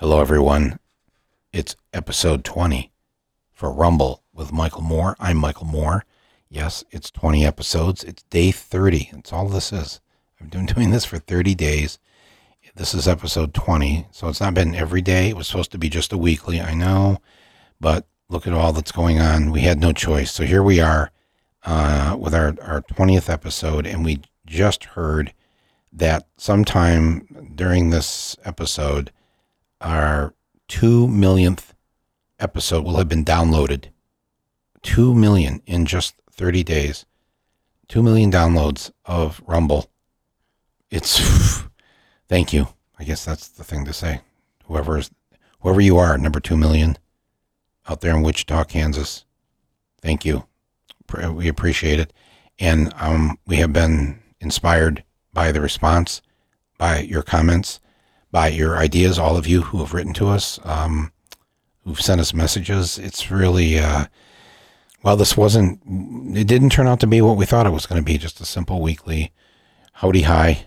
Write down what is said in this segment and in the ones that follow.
Hello, everyone. It's episode 20 for Rumble with Michael Moore. I'm Michael Moore. Yes, it's 20 episodes. It's day 30. That's all this is. I've been doing this for 30 days. This is episode 20. So it's not been every day. It was supposed to be just a weekly, I know. But look at all that's going on. We had no choice. So here we are uh, with our, our 20th episode, and we just heard that sometime during this episode, our two millionth episode will have been downloaded. Two million in just 30 days. Two million downloads of Rumble. It's thank you. I guess that's the thing to say. Whoever is, whoever you are, number two million out there in Wichita, Kansas. Thank you. We appreciate it, and um, we have been inspired by the response, by your comments, by your ideas. All of you who have written to us, um, who've sent us messages. It's really, uh, well, this wasn't. It didn't turn out to be what we thought it was going to be. Just a simple weekly howdy hi.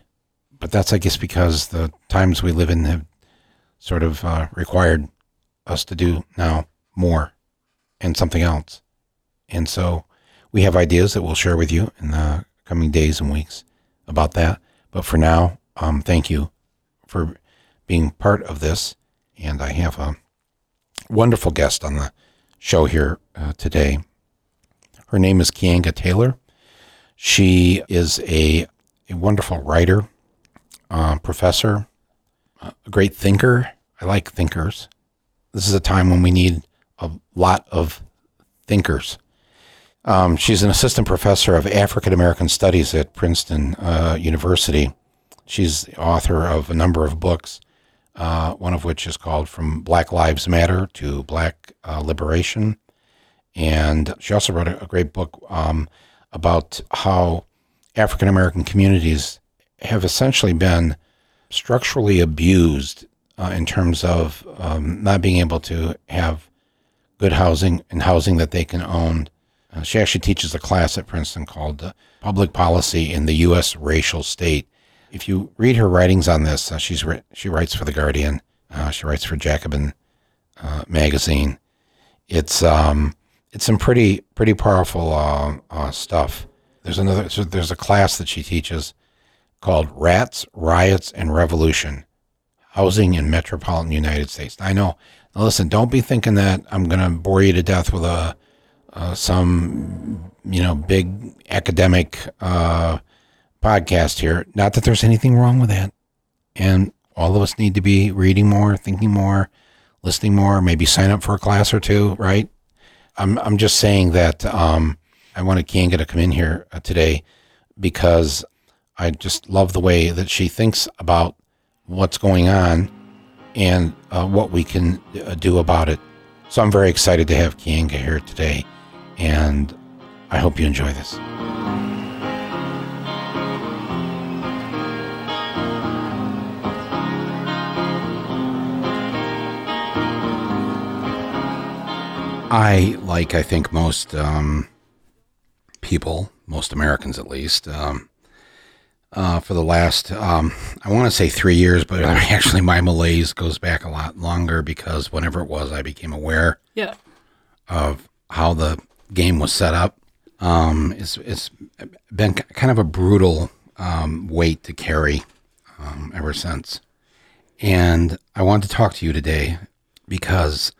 But that's, I guess, because the times we live in have sort of uh, required us to do now more and something else. And so we have ideas that we'll share with you in the coming days and weeks about that. But for now, um, thank you for being part of this. And I have a wonderful guest on the show here uh, today. Her name is Keeanga Taylor. She is a, a wonderful writer, uh, professor, a great thinker. I like thinkers. This is a time when we need a lot of thinkers. Um, she's an assistant professor of African American Studies at Princeton uh, University. She's the author of a number of books, uh, one of which is called From Black Lives Matter to Black uh, Liberation. And she also wrote a, great book um, about how African American communities have essentially been structurally abused uh, in terms of um, not being able to have good housing and housing that they can own. Uh, she actually teaches a class at Princeton called uh, Public Policy in the U.S. Racial State. If you read her writings on this, uh, she's she writes for The Guardian. Uh, she writes for Jacobin uh, magazine. It's um, it's some pretty pretty powerful uh, stuff. There's another so there's a class that she teaches called Rats, Riots, and Revolution: Housing in Metropolitan United States. I know now listen, don't be thinking that I'm going to bore you to death with a uh, some you know big academic uh, podcast here. Not that there's anything wrong with that, and all of us need to be reading more, thinking more, listening more. Maybe sign up for a class or two, right? I'm I'm just saying that um, I wanted Keeanga to come in here uh, today because I just love the way that she thinks about what's going on and uh, what we can uh, do about it. So I'm very excited to have Keeanga here today, and I hope you enjoy this. I, like I think most um, people, most Americans at least, um, uh, for the last, um, I want to say three years, but actually my malaise goes back a lot longer because whenever it was, I became aware yeah. of how the game was set up. Um, it's, it's been kind of a brutal um, weight to carry um, ever since. And I want to talk to you today because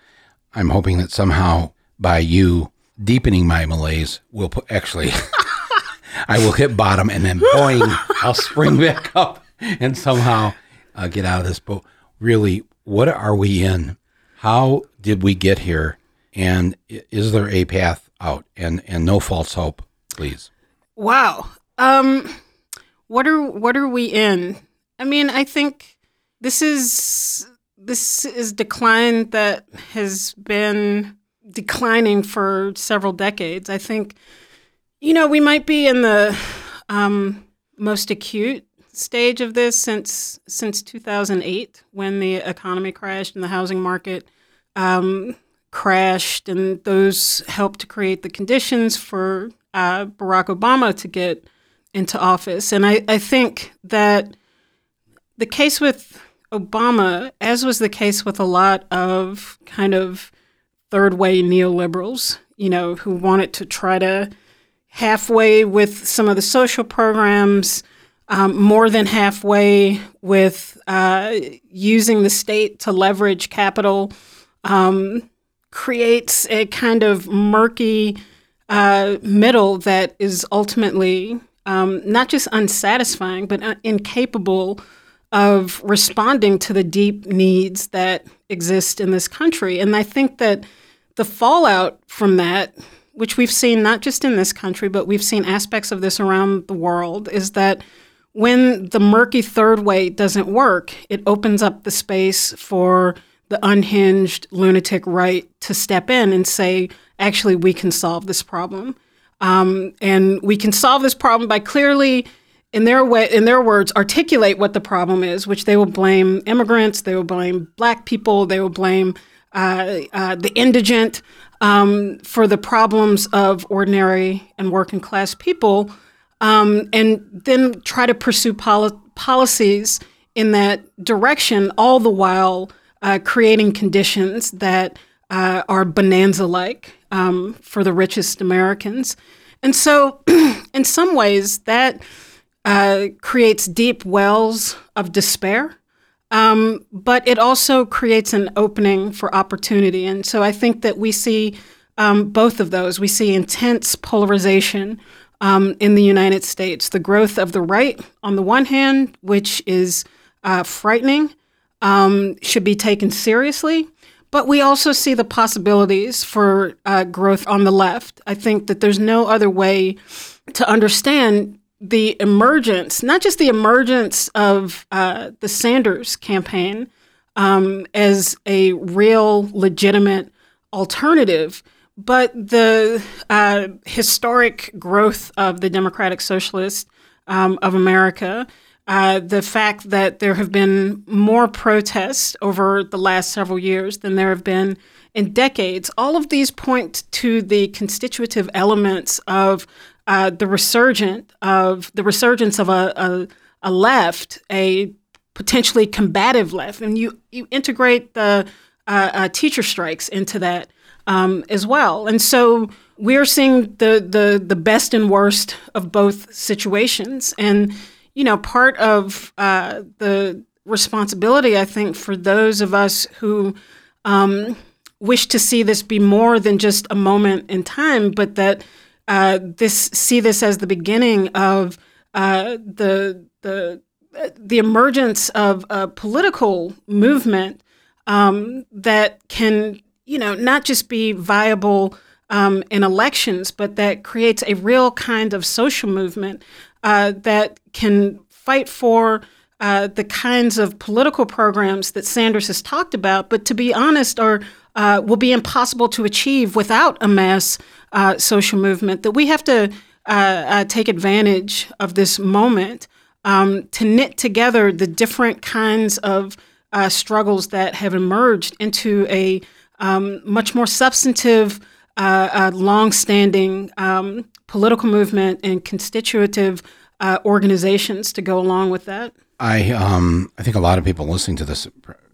I'm hoping that somehow by you deepening my malaise will put, actually I will hit bottom and then boing, I'll spring back up and somehow uh, get out of this. But really, what are we in? How did we get here? And is there a path out? And and no false hope, please. Wow. Um, what are what are we in? I mean, I think this is this is decline that has been declining for several decades. I think you know, we might be in the um, most acute stage of this since since 2008, when the economy crashed and the housing market um, crashed, and those helped to create the conditions for uh, Barack Obama to get into office. And I, I think that the case with Obama, as was the case with a lot of kind of third way neoliberals, you know, who wanted to try to halfway with some of the social programs, um, more than halfway with uh, using the state to leverage capital, um, creates a kind of murky uh, middle that is ultimately um, not just unsatisfying, but uh, incapable of responding to the deep needs that exist in this country. And I think that the fallout from that, which we've seen not just in this country, but we've seen aspects of this around the world, is that when the murky third way doesn't work, it opens up the space for the unhinged lunatic right to step in and say, actually, we can solve this problem. Um, and we can solve this problem by clearly, in their way, in their words, articulate what the problem is, which they will blame immigrants, they will blame black people, they will blame uh, uh, the indigent um, for the problems of ordinary and working class people, um, and then try to pursue poli- policies in that direction, all the while uh, creating conditions that uh, are bonanza like um, for the richest Americans. And so, in some ways, that uh, creates deep wells of despair um, but it also creates an opening for opportunity. And so I think that we see um, both of those. We see intense polarization um, in the United States, the growth of the right on the one hand, which is uh, frightening, um, should be taken seriously. But we also see the possibilities for uh, growth on the left. I think that there's no other way to understand the emergence, not just the emergence of uh, the Sanders campaign um, as a real legitimate alternative, but the uh, historic growth of the Democratic Socialist um, of America. Uh, the fact that there have been more protests over the last several years than there have been in decades, all of these point to the constitutive elements of uh, the resurgent of the resurgence of a, a, a, left, a potentially combative left, and you you integrate the uh, uh, teacher strikes into that um, as well, and so we're seeing the the the best and worst of both situations, and you know part of uh, the responsibility I think for those of us who um, wish to see this be more than just a moment in time, but that uh, this see this as the beginning of uh, the the the emergence of a political movement um, that can you know not just be viable um, in elections, but that creates a real kind of social movement uh, that can fight for. Uh, the kinds of political programs that Sanders has talked about, but to be honest, are uh, will be impossible to achieve without a mass uh, social movement, that we have to uh, uh, take advantage of this moment um, to knit together the different kinds of uh, struggles that have emerged into a um, much more substantive, uh, long-standing um, political movement and constitutive organizations to go along with that. I um, I think a lot of people listening to this,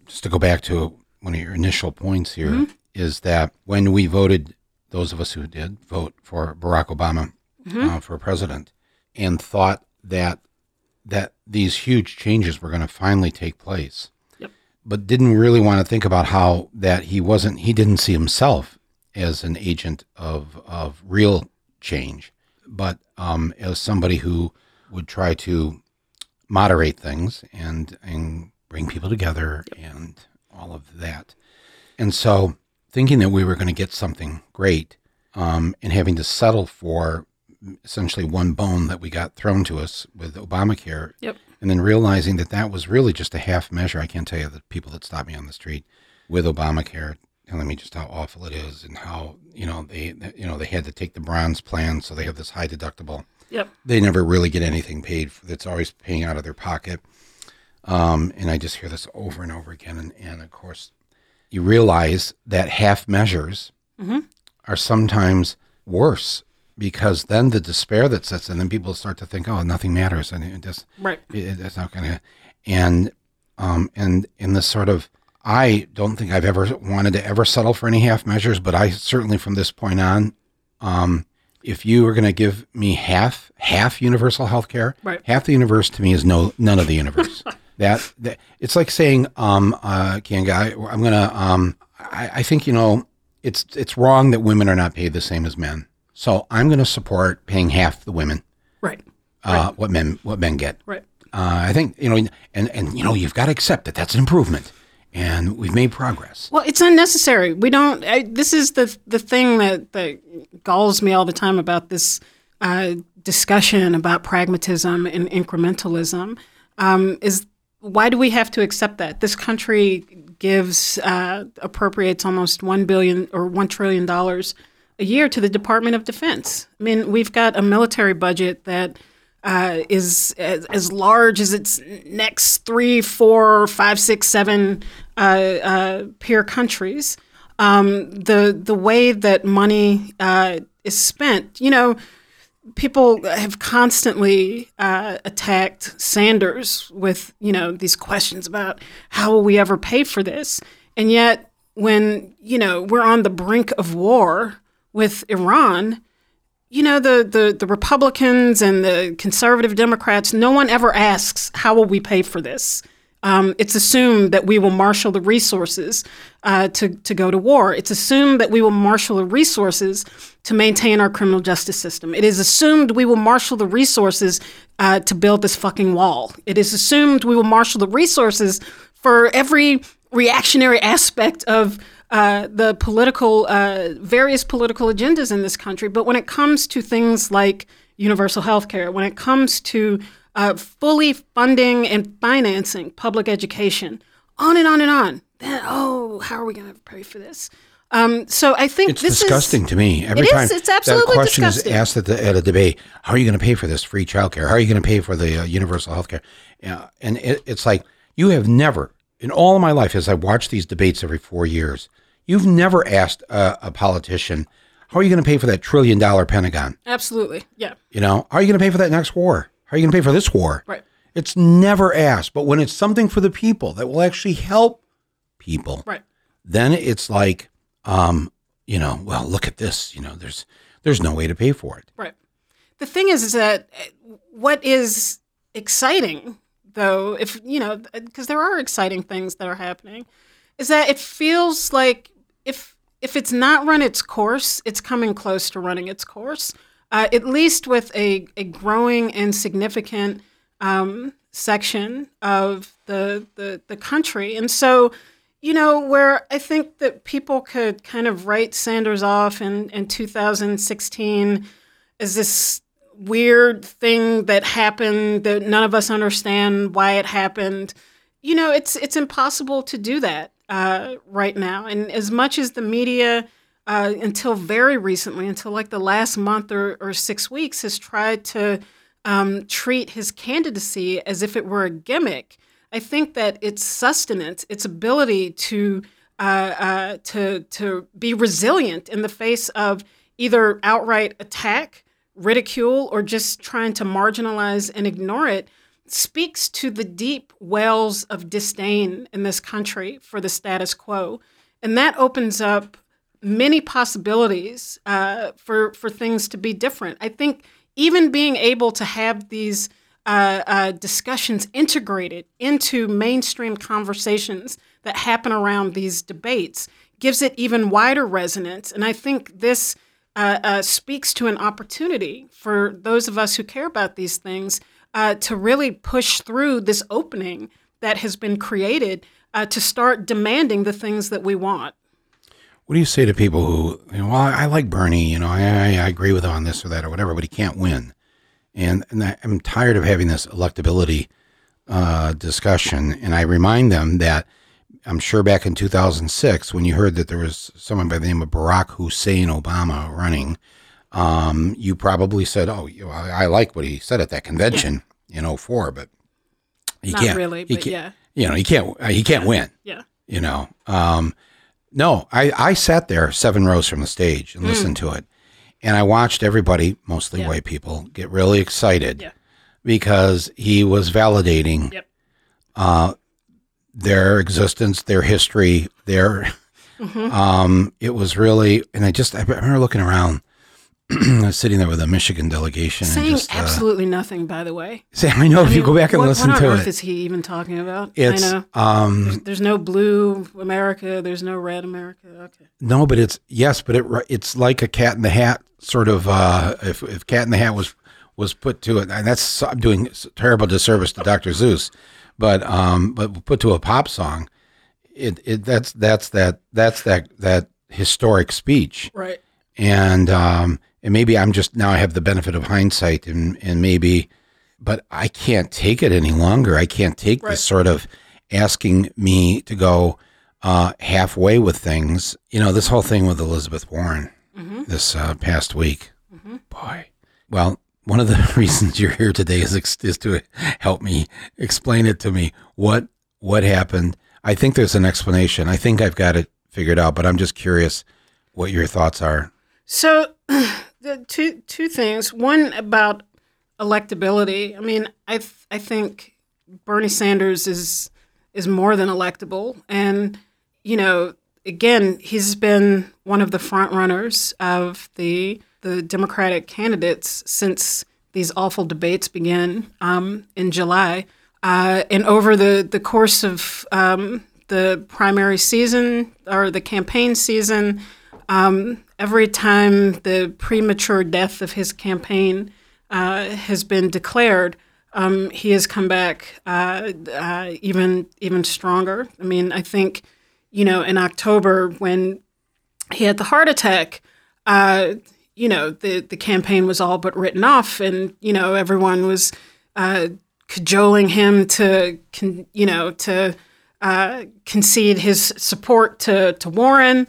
just to go back to one of your initial points here, mm-hmm. is that when we voted those of us who did vote for Barack Obama mm-hmm. uh, for president, and thought that that these huge changes were going to finally take place, yep. but didn't really want to think about how that he wasn't he didn't see himself as an agent of of real change, but um, as somebody who would try to moderate things and and bring people together yep. and all of that. And so thinking that we were going to get something great um, and having to settle for essentially one bone that we got thrown to us with Obamacare. Yep. And then realizing that that was really just a half measure. I can't tell you the people that stopped me on the street with Obamacare telling me just how awful it is and how you know they you know they had to take the bronze plan so they have this high deductible. Yep. They never really get anything paid. That's always paying out of their pocket. Um, and I just hear this over and over again. And, and of course, you realize that half measures mm-hmm. are sometimes worse because then the despair that sets in, then people start to think, oh, nothing matters, and it just right, it, it's not going to. And um, and in this sort of, I don't think I've ever wanted to ever settle for any half measures, but I certainly from this point on, um, if you are going to give me half half universal health care, Right. half the universe to me is no none of the universe. that, that it's like saying, um, uh, Kanga, I, I'm gonna, um, I, I think you know, it's it's wrong that women are not paid the same as men. So I'm going to support paying half the women Right. uh, what men what men get. Right. Uh, I think you know, and and you know, you've got to accept that that's an improvement, and we've made progress. Well, it's unnecessary. We don't. I, this is the the thing that that galls me all the time about this uh, discussion about pragmatism and incrementalism. Um, is why do we have to accept that this country gives uh, appropriates almost one billion or one trillion dollars a year to the Department of Defense? I mean, we've got a military budget that uh, is as, as large as its next three, four, five, six, seven uh, uh, peer countries. Um, the the way that money uh, is spent, you know, people have constantly uh, attacked Sanders with you know these questions about how will we ever pay for this, and yet when you know we're on the brink of war with Iran, you know the, the the Republicans and the conservative Democrats, no one ever asks how will we pay for this. Um, it's assumed that we will marshal the resources uh, to to go to war. It's assumed that we will marshal the resources to maintain our criminal justice system. It is assumed we will marshal the resources uh, to build this fucking wall. It is assumed we will marshal the resources for every reactionary aspect of uh, the political, uh, various political agendas in this country. But when it comes to things like universal health care, when it comes to uh, fully funding and financing public education, on and on and on, then, oh, how are we going to pay for this? Um, so I think It's this disgusting is, to me. Every It is. time It's absolutely that question disgusting. is asked at, the, at a debate, how are you going to pay for this free childcare? How are you going to pay for the uh, universal health care? Yeah, and it, it's like you have never, in all of my life, as I watch these debates every four years, you've never asked a, a politician, how are you going to pay for that trillion dollar Pentagon? Absolutely. Yeah. You know, how are you going to pay for that next war? How are you going to pay for this war? Right. It's never asked. But when it's something for the people that will actually help people, Right. then it's like, um, you know, well, look at this. You know, there's there's no way to pay for it. Right. The thing is, is that uh, what is exciting, though, if you know, because there are exciting things that are happening, is that it feels like if if it's not run its course, it's coming close to running its course. Uh, at least with a, a growing and significant um, section of the, the the country, and so you know, where I think that people could kind of write Sanders off in, in 2016 as this weird thing that happened that none of us understand why it happened. You know, it's it's impossible to do that uh, right now. And as much as the media, uh, until very recently, until like the last month or, or six weeks, has tried to um, treat his candidacy as if it were a gimmick. I think that its sustenance, its ability to uh, uh, to to be resilient in the face of either outright attack, ridicule, or just trying to marginalize and ignore it, speaks to the deep wells of disdain in this country for the status quo, and that opens up many possibilities uh, for for things to be different. I think even being able to have these uh, uh, discussions integrated into mainstream conversations that happen around these debates gives it even wider resonance. And I think this uh, uh, speaks to an opportunity for those of us who care about these things uh, to really push through this opening that has been created to start demanding the things that we want. What do you say to people who, you know, well, I, I like Bernie, you know, I, I, I agree with him on this or that or whatever, but he can't win. And, and I, I'm tired of having this electability uh, discussion. And I remind them that I'm sure back in 2006, when you heard that there was someone by the name of Barack Hussein Obama running, um, you probably said, "Oh, you know, I, I like what he said at that convention in 04, but he Not can't really, he but can't, yeah. you know, he can't he can't win." Yeah. you know um no i i sat there seven rows from the stage and listened to it and i watched everybody mostly Mm. Yeah. white people get really excited Yeah. because he was validating Yep. uh their existence, their history, their. Um, it was really, and I just I remember looking around. I was sitting there with a Michigan delegation. Saying and just, uh, absolutely nothing, by the way. say, I know if I you go back and what, listen what on to it, is he even talking about? it's I know. um There's, there's no blue America. There's no red America. Okay. no, but it's yes, but it it's like a Cat in the Hat sort of. uh If if Cat in the Hat was was put to it, and that's I'm doing terrible disservice to Dr. Seuss, but um but put to a pop song, it it that's that's that that's that that historic speech. Right. and um, and maybe I'm just now I have the benefit of hindsight, and and maybe, but I can't take it any longer. I can't take Right. this sort of asking me to go uh, halfway with things. You know, this whole thing with Elizabeth Warren this uh, past week. Boy, well, one of the reasons you're here today is ex- is to help me explain it to me. What what happened? I think there's an explanation. I think I've got it figured out, but I'm just curious what your thoughts are. So, the two two things. One about electability. I mean, I th- I think Bernie Sanders is is more than electable, and you know, again, he's been one of the front runners of the the Democratic candidates since these awful debates began um, in July, uh, and over the the course of um, the primary season or the campaign season. Um, every time the premature death of his campaign uh, has been declared, um, he has come back uh, uh, even even stronger. I mean, I think you know in October when he had the heart attack, uh, you know the the campaign was all but written off, and you know everyone was uh, cajoling him to con- you know to uh, concede his support to to Warren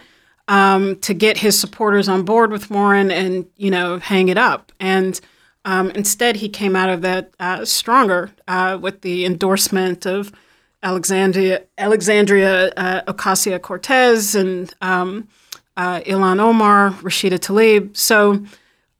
um, to get his supporters on board with Warren and you know hang it up. And um, instead, he came out of that uh, stronger uh, with the endorsement of Alexandria Alexandria uh, Ocasio Cortez and um, uh, Ilhan Omar, Rashida Tlaib. So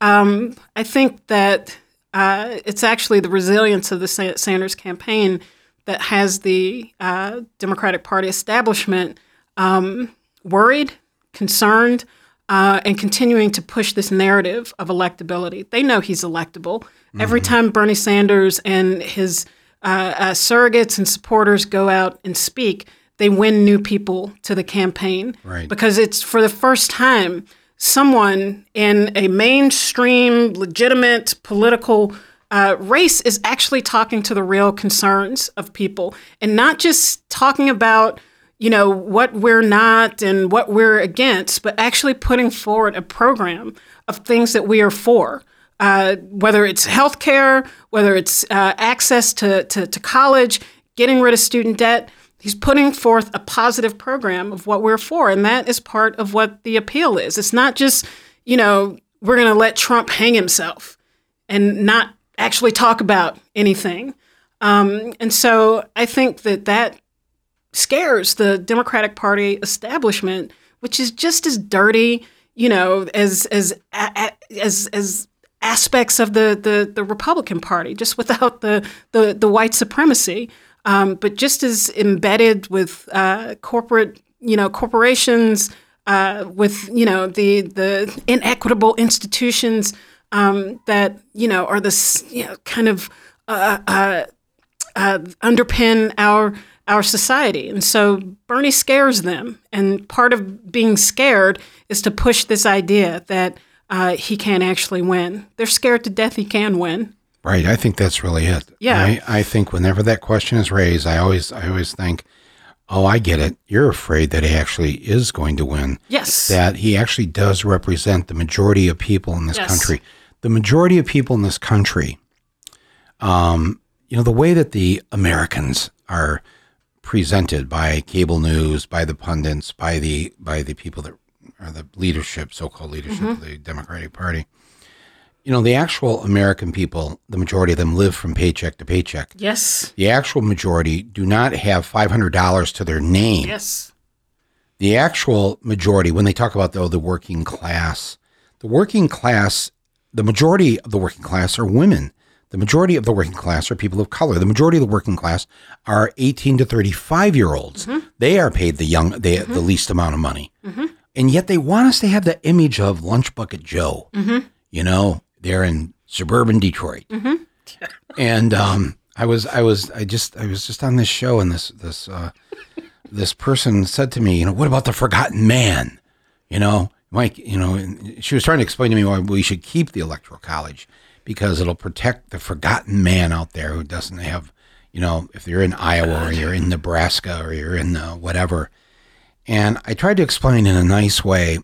um, I think that uh, it's actually the resilience of the Sanders campaign that has the uh, Democratic Party establishment um, worried, concerned, uh, and continuing to push this narrative of electability. They know he's electable. Every time Bernie Sanders and his uh, uh, surrogates and supporters go out and speak, they win new people to the campaign. Right. Because it's for the first time someone in a mainstream, legitimate political uh, race is actually talking to the real concerns of people and not just talking about you know what we're not and what we're against but actually putting forward a program of things that we are for uh, whether it's healthcare whether it's uh, access to, to, to college getting rid of student debt. He's putting forth a positive program of what we're for and that is part of what the appeal is. It's not just you know we're going to let trump hang himself and not actually talk about anything. Um, and so i think that that scares the democratic party establishment which is just as dirty you know as as as as aspects of the the, the republican party just without the the, the white supremacy. Um, but just as embedded with uh, corporate, you know, corporations, uh, with you know the the inequitable institutions um, that you know are this you know, kind of uh, uh, uh, underpin our our society, and so Bernie scares them, and part of being scared is to push this idea that uh, he can't actually win. They're scared to death he can win. Right. I think that's really it. Yeah. I, I think whenever that question is raised, I always I always think, oh, I get it. You're afraid that he actually is going to win. Yes. That he actually does represent the majority of people in this Yes. country. The majority of people in this country, um, you know, the way that the Americans are presented by cable news, by the pundits, by the by the people that are the leadership, so-called leadership of mm-hmm. the Democratic Party. You know, the actual American people, the majority of them live from paycheck to paycheck. yes. The actual majority do not have $500 to their name. Yes. The actual majority, when they talk about though the working class, the working class, the majority of the working class are women. The majority of the working class are people of color. The majority of the working class are 18 to 35 year olds. Mm-hmm. They are paid the young, they, the mm-hmm. least amount of money. Mm-hmm. And yet they want us to have the image of Lunch Bucket Joe. You know, they're in suburban Detroit. and um, I was, I was, I just, I was just on this show, and this, this, uh, this person said to me, you know, what about the forgotten man? You know, Mike, you know, and she was trying to explain to me why we should keep the electoral college because it'll protect the forgotten man out there who doesn't have, you know, if you're in Iowa or you're in Nebraska or you're in uh, whatever. And I tried to explain in a nice way,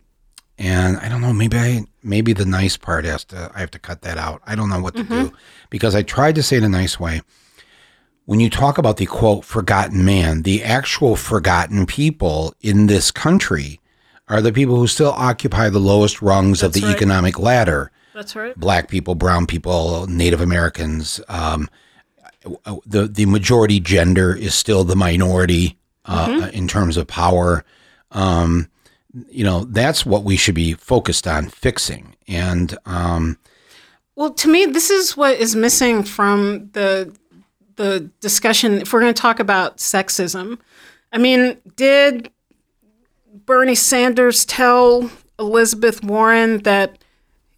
and I don't know, maybe I maybe the nice part has to I have to cut that out. I don't know what to do because I tried to say it in a nice way. When you talk about the quote forgotten man, the actual forgotten people in this country are the people who still occupy the lowest rungs of the right. economic ladder That's right. black people, brown people, Native Americans. Um, the the majority gender is still the minority uh, in terms of power. Um, you know, that's what we should be focused on fixing. And um, Well, to me, this is what is missing from the the discussion. If we're going to talk about sexism, I mean, did Bernie Sanders tell Elizabeth Warren that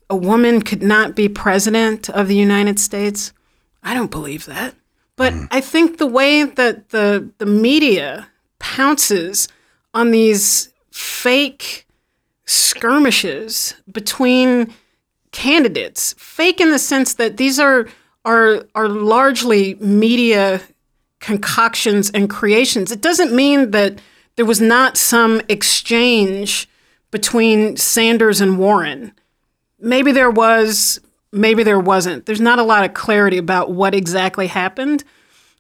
a woman could not be president of the United States? I don't believe that. But mm. I think the way that the the media pounces on these fake skirmishes between candidates, fake in the sense that these are are are largely media concoctions and creations. It doesn't mean that there was not some exchange between Sanders and Warren. Maybe there was, maybe there wasn't. There's not a lot of clarity about what exactly happened,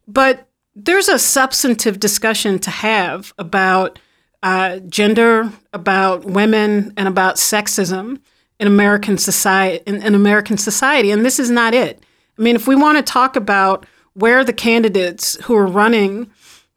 but there's a substantive discussion to have about uh, gender, about women, and about sexism in American society. In, in American society, and this is not it. I mean, if we want to talk about where the candidates who are running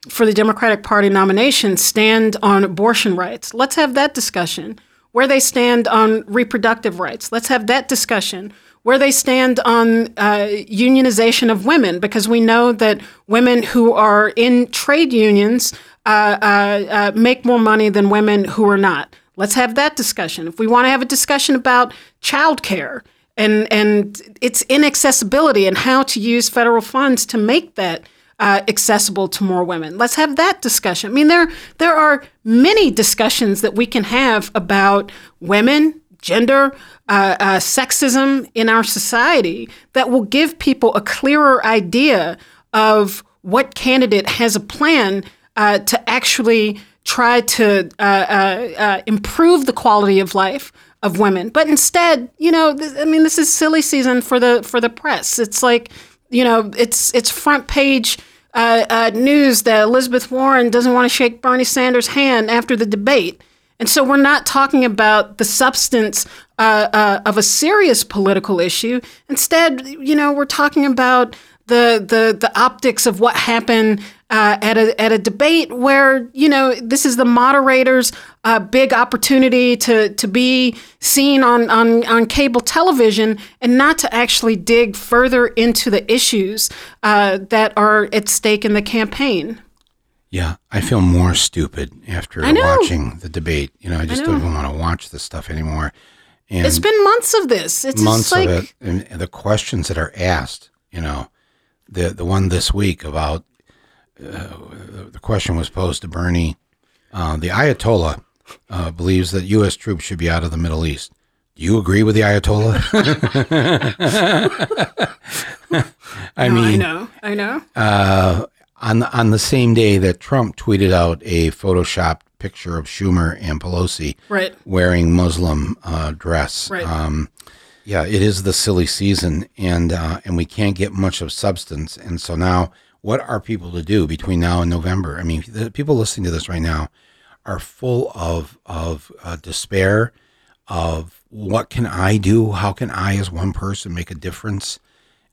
for the Democratic Party nomination stand on abortion rights, let's have that discussion. Where they stand on reproductive rights, let's have that discussion. Where they stand on uh, unionization of women, because we know that women who are in trade unions uh, uh, uh, make more money than women who are not. Let's have that discussion. If we want to have a discussion about childcare and and its inaccessibility and how to use federal funds to make that uh, accessible to more women. Let's have that discussion. I mean, there there are many discussions that we can have about women, gender, uh, uh, sexism in our society that will give people a clearer idea of what candidate has a plan uh, to actually try to uh, uh, improve the quality of life of women. But instead, you know, th- I mean, this is silly season for the for the press. It's like, you know, it's it's front page uh, uh, news that Elizabeth Warren doesn't want to shake Bernie Sanders' hand after the debate. And so we're not talking about the substance uh, uh, of a serious political issue. Instead, you know, we're talking about the the the optics of what happened uh, at a at a debate where you know this is the moderator's uh, big opportunity to to be seen on, on on cable television and not to actually dig further into the issues uh, that are at stake in the campaign. yeah, I feel more stupid after watching the debate. You know, I just know. don't even want to watch this stuff anymore. And It's been months of this. It's months just like of it, and the questions that are asked. You know, the the one this week about uh, the question was posed to Bernie. Uh, the Ayatollah uh, believes that U.S. troops should be out of the Middle East. Do you agree with the Ayatollah? I No, mean, I know, I know. uh, on the, on the same day that Trump tweeted out a photoshopped picture of Schumer and Pelosi Right. wearing Muslim uh, dress. Right. Um, yeah, it is the silly season, and uh, and we can't get much of substance. And so now, what are people to do between now and November? I mean, the people listening to this right now are full of of uh, despair. Of what can I do? How can I, as one person, make a difference?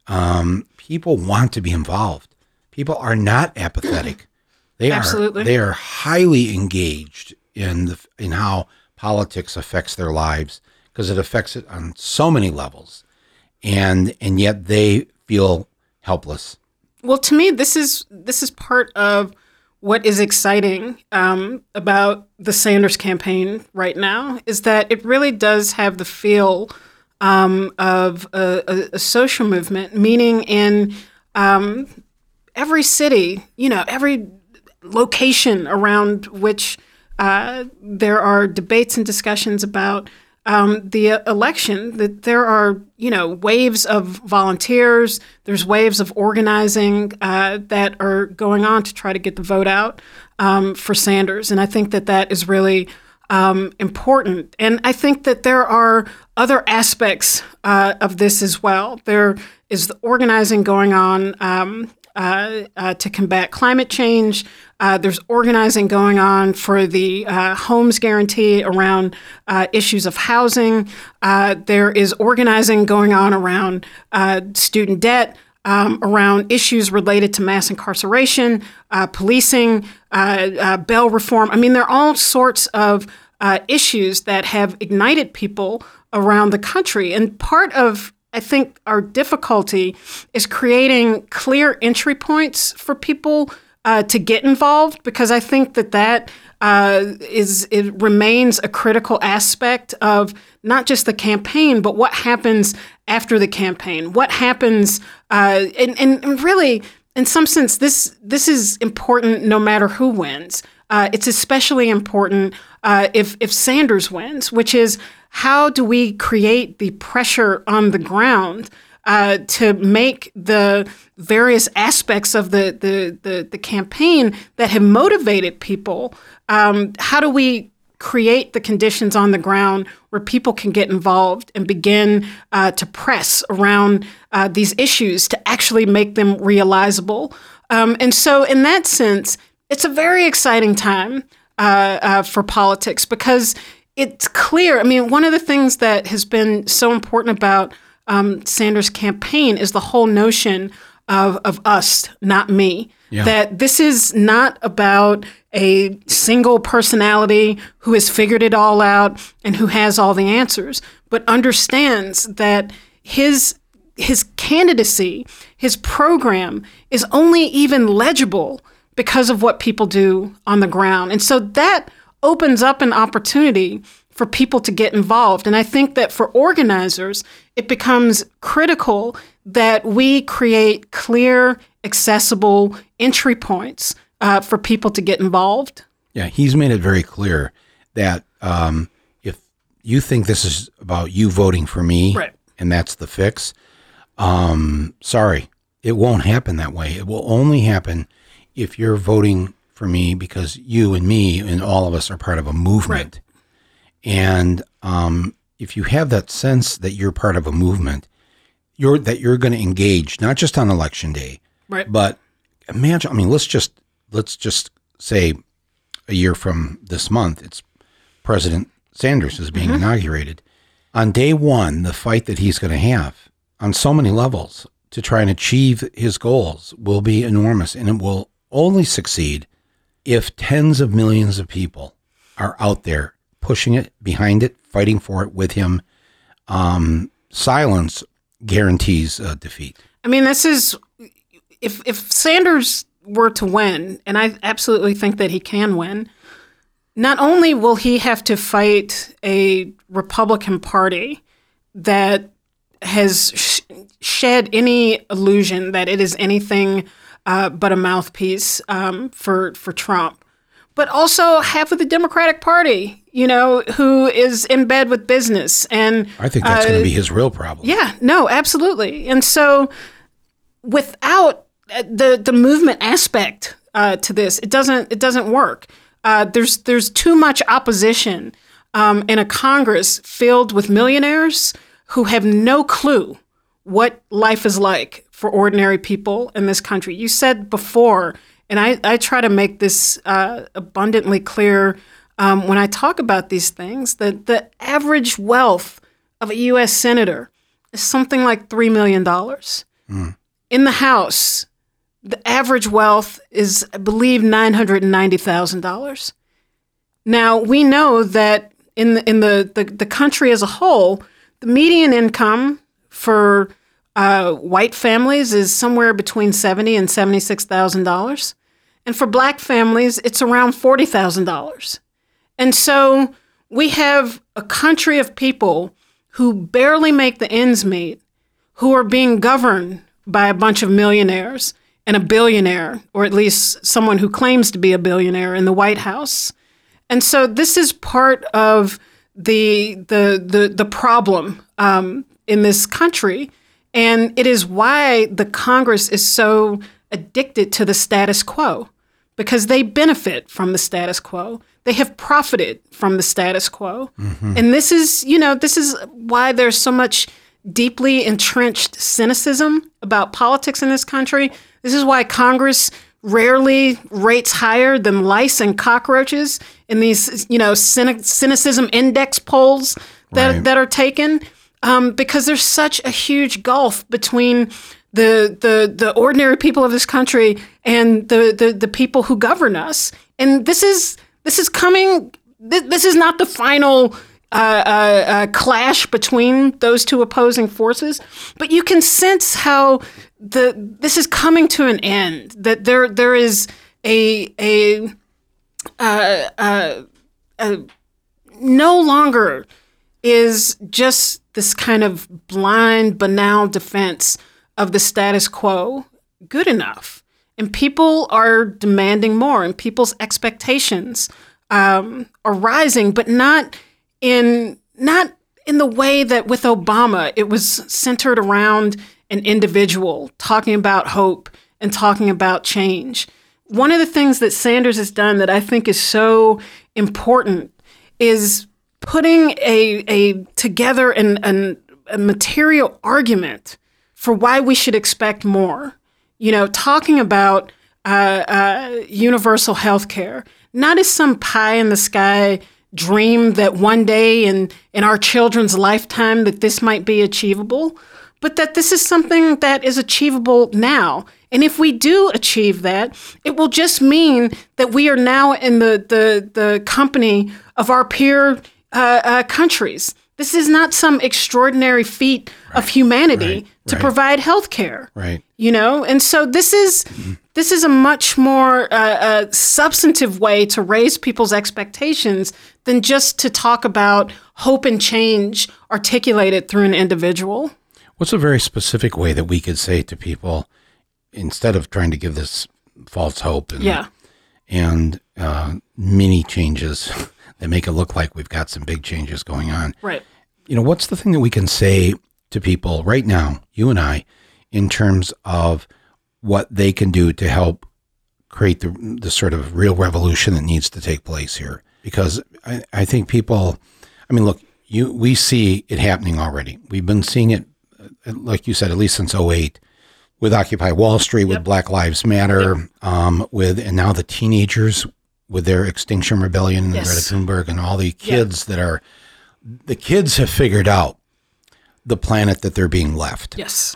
Um, people want to be involved. People are not apathetic. They Absolutely. are they are highly engaged in the in how politics affects their lives because it affects it on so many levels, and and yet they feel helpless. Well, to me, this is this is part of what is exciting um, about the Sanders campaign right now is that it really does have the feel um, of a, a, a, social movement, meaning in um, every city, you know, every location around which uh, there are debates and discussions about um, the election that there are you know waves of volunteers there's waves of organizing uh, that are going on to try to get the vote out um, for sanders. And i think that that is really um, important. And i think that there are other aspects uh, of this as well. There is the organizing going on um, uh, uh, to combat climate change. Uh, there's organizing going on for the uh, homes guarantee around uh, issues of housing. There is organizing going on around student debt. Um, around issues related to mass incarceration, policing, bail reform. I mean, there are all sorts of issues that have ignited people around the country. And part of I think our difficulty is creating clear entry points for people uh, to get involved because I think that that uh, is it remains a critical aspect of not just the campaign, but what happens after the campaign. What happens, uh, and, and really, in some sense, this this is important no matter who wins. Uh, it's especially important uh, if if Sanders wins, which is how do we create the pressure on the ground uh, to make the various aspects of the, the, the, the campaign that have motivated people, um, how do we create the conditions on the ground where people can get involved and begin uh, to press around uh, these issues to actually make them realizable. Um, and so, in that sense, it's a very exciting time uh, uh for politics because it's clear. I mean, one of the things that has been so important about um, Sanders' campaign is the whole notion of, of us, not me. Yeah. That this is not about a single personality who has figured it all out and who has all the answers, but understands that his his candidacy, his program is only even legible because of what people do on the ground. And so that opens up an opportunity for people to get involved. And I think that for organizers, it becomes critical that we create clear, accessible entry points uh, for people to get involved. Yeah, he's made it very clear that um, if you think this is about you voting for me right. and that's the fix, um, sorry, it won't happen that way. It will only happen if you're voting for me because you and me and all of us are part of a movement. Right. And um, if you have that sense that you're part of a movement, you're that you're going to engage not just on election day, right? But imagine, I mean, let's just let's just say a year from this month, it's President Sanders is being mm-hmm. inaugurated. On day one, the fight that he's going to have on so many levels to try and achieve his goals will be enormous, and it will only succeed if tens of millions of people are out there pushing it, behind it, fighting for it with him, um, silence guarantees uh, defeat. I mean, this is if if Sanders were to win, and I absolutely think that he can win. Not only will he have to fight a Republican Party that has sh- shed any illusion that it is anything uh, but a mouthpiece um, for for Trump. But also half of the Democratic Party, you know, who is in bed with business, and I think that's uh, going to be his real problem. Yeah, no, absolutely. And so, without uh, the the movement aspect uh, to this, it doesn't it doesn't work. Uh, there's there's too much opposition um, in a Congress filled with millionaires who have no clue what life is like for ordinary people in this country. You said before, and I, I try to make this uh, abundantly clear um, when I talk about these things, that the average wealth of a U.S. senator is something like $3 million. Mm. In the House, the average wealth is, I believe, $990,000. Now, we know that in the, in the, the, the country as a whole, the median income for uh, white families is somewhere between seventy and seventy six thousand dollars, and for black families, it's around forty thousand dollars. And so we have a country of people who barely make the ends meet, who are being governed by a bunch of millionaires and a billionaire, or at least someone who claims to be a billionaire in the White House. And so this is part of the the the, the problem um, in this country and it is why the Congress is so addicted to the status quo because they benefit from the status quo. They have profited from the status quo. Mm-hmm. And this is, you know, this is why there's so much deeply entrenched cynicism about politics in this country. This is why Congress rarely rates higher than lice and cockroaches in these, you know, cynicism index polls that, right. that are taken um, because there's such a huge gulf between the the the ordinary people of this country and the the, the people who govern us. And this is this is coming. This, this is not the final. Uh, uh, uh, clash between those two opposing forces, but you can sense how the this is coming to an end. That there there is a a, uh, uh, a no longer is just this kind of blind, banal defense of the status quo good enough. And people are demanding more, and people's expectations um, are rising, but not in not in the way that with Obama it was centered around an individual talking about hope and talking about change. One of the things that Sanders has done that I think is so important is putting a, a together an, an, a material argument for why we should expect more. You know, talking about uh, uh, universal health care, not as some pie in the sky dream that one day in, in our children's lifetime that this might be achievable, but that this is something that is achievable now. And if we do achieve that, it will just mean that we are now in the, the, the company of our peer uh, uh, countries. This is not some extraordinary feat right, of humanity right, to right. provide health care. Right. You know, and so this is this is a much more uh, uh, substantive way to raise people's expectations than just to talk about hope and change articulated through an individual. What's a very specific way that we could say to people instead of trying to give this false hope and yeah. and uh, mini changes that make it look like we've got some big changes going on. Right. You know, what's the thing that we can say to people right now, you and I, in terms of what they can do to help create the, the sort of real revolution that needs to take place here? Because I, I think people, I mean, look, you we see it happening already. We've been seeing it, uh, like you said, at least since 08 with Occupy Wall Street, with Black Lives Matter, yep. um, with and now the teenagers with their Extinction Rebellion and yes. Greta Thunberg and all the kids yeah. that are the kids have figured out the planet that they're being left. Yes.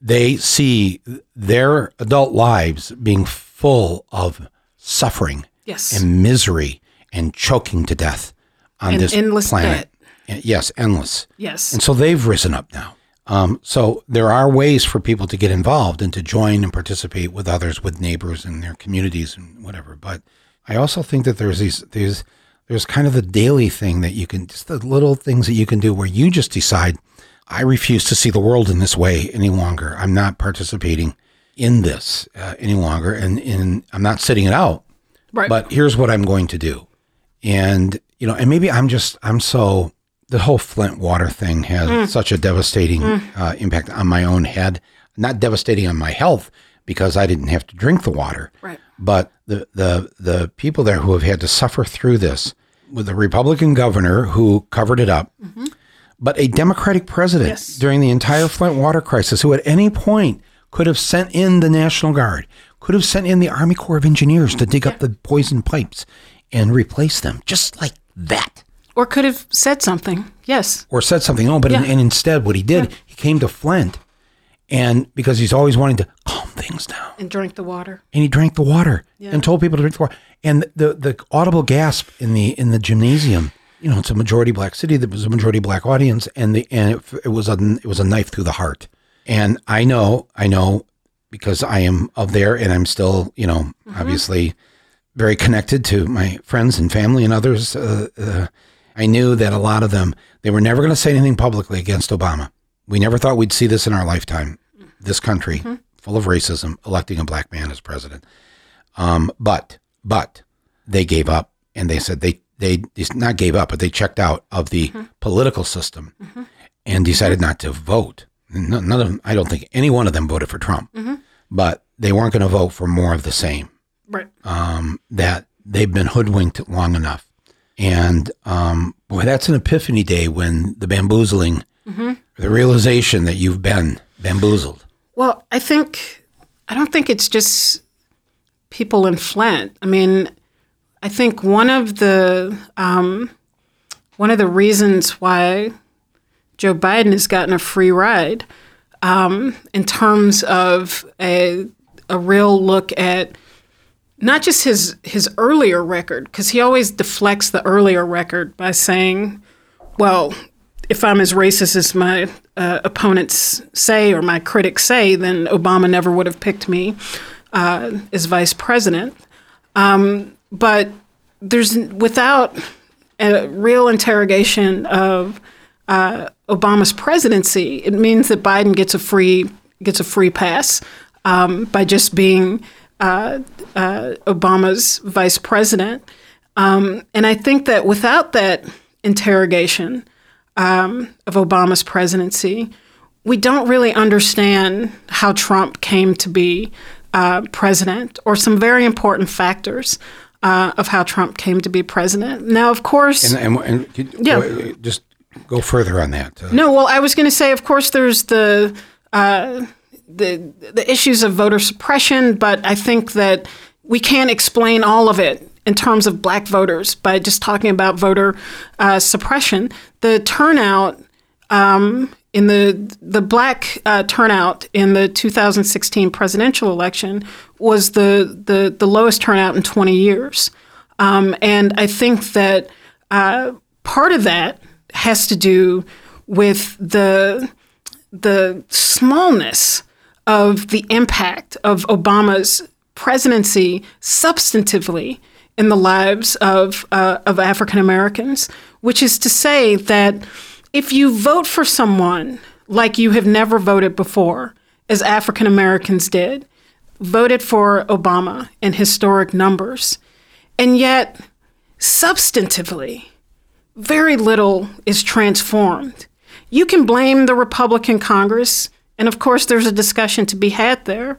They see their adult lives being full of suffering yes. and misery and choking to death on and this endless planet. Debt. Yes, endless. Yes. And so they've risen up now. Um, so there are ways for people to get involved and to join and participate with others, with neighbors and their communities and whatever. But I also think that there's these there's there's kind of the daily thing that you can just the little things that you can do where you just decide I refuse to see the world in this way any longer. I'm not participating in this uh, any longer, and and I'm not sitting it out. Right. But here's what I'm going to do, and you know, and maybe I'm just I'm so the whole Flint water thing has mm. such a devastating mm. uh, impact on my own head. Not devastating on my health because I didn't have to drink the water. Right but the, the, the people there who have had to suffer through this with a Republican governor who covered it up, mm-hmm. but a Democratic president yes. during the entire Flint water crisis who at any point could have sent in the National Guard, could have sent in the Army Corps of Engineers to dig yeah. up the poison pipes and replace them just like that. Or could have said something, yes. Or said something. Oh, but yeah. in, and instead, what he did, yeah. he came to Flint and because he's always wanting to things down and drank the water and he drank the water yeah. and told people to drink the water and the the audible gasp in the in the gymnasium you know it's a majority black city there was a majority black audience and the and it, it was a it was a knife through the heart And I know, I know because I am of there and I'm still, you know, obviously very connected to my friends and family and others. Uh, uh, I knew that a lot of them, they were never going to say anything publicly against Obama. We never thought we'd see this in our lifetime. This country full of racism electing a black man as president. Um, but, but they gave up and they said they, they not gave up, but they checked out of the political system and decided not to vote. None of them, I don't think any one of them voted for Trump, but they weren't going to vote for more of the same. Right. Um, that they've been hoodwinked long enough, and um, boy, that's an epiphany day when the bamboozling, the realization that you've been bamboozled. Well, I think I don't think it's just people in Flint. I mean, I think one of the um, one of the reasons why Joe Biden has gotten a free ride um, in terms of a a real look at not just his his earlier record because he always deflects the earlier record by saying, "Well, if I'm as racist as my uh, opponents say or my critics say, then Obama never would have picked me uh, as vice president." Um, but there's without a real interrogation of uh, Obama's presidency, it means that Biden gets a free gets a free pass um, by just being uh, uh, Obama's vice president. Um, and I think that without that interrogation um, of Obama's presidency, we don't really understand how Trump came to be uh, president or some very important factors uh, of how Trump came to be president. Now, of course. And, and, and could- Yeah. just go further on that. Uh, No, well, I was going to say, of course, there's the uh, the the issues of voter suppression, but I think that we can't explain all of it in terms of black voters by just talking about voter uh, suppression. The turnout um, in the the black uh, turnout in the 2016 presidential election was the the, the lowest turnout in 20 years, um, and I think that uh, part of that has to do with the the smallness of the impact of Obama's presidency substantively in the lives of uh, of African Americans, which is to say that if you vote for someone like you have never voted before, as African Americans did, voted for Obama in historic numbers, and yet substantively very little is transformed. You can blame the Republican Congress, and of course, there's a discussion to be had there.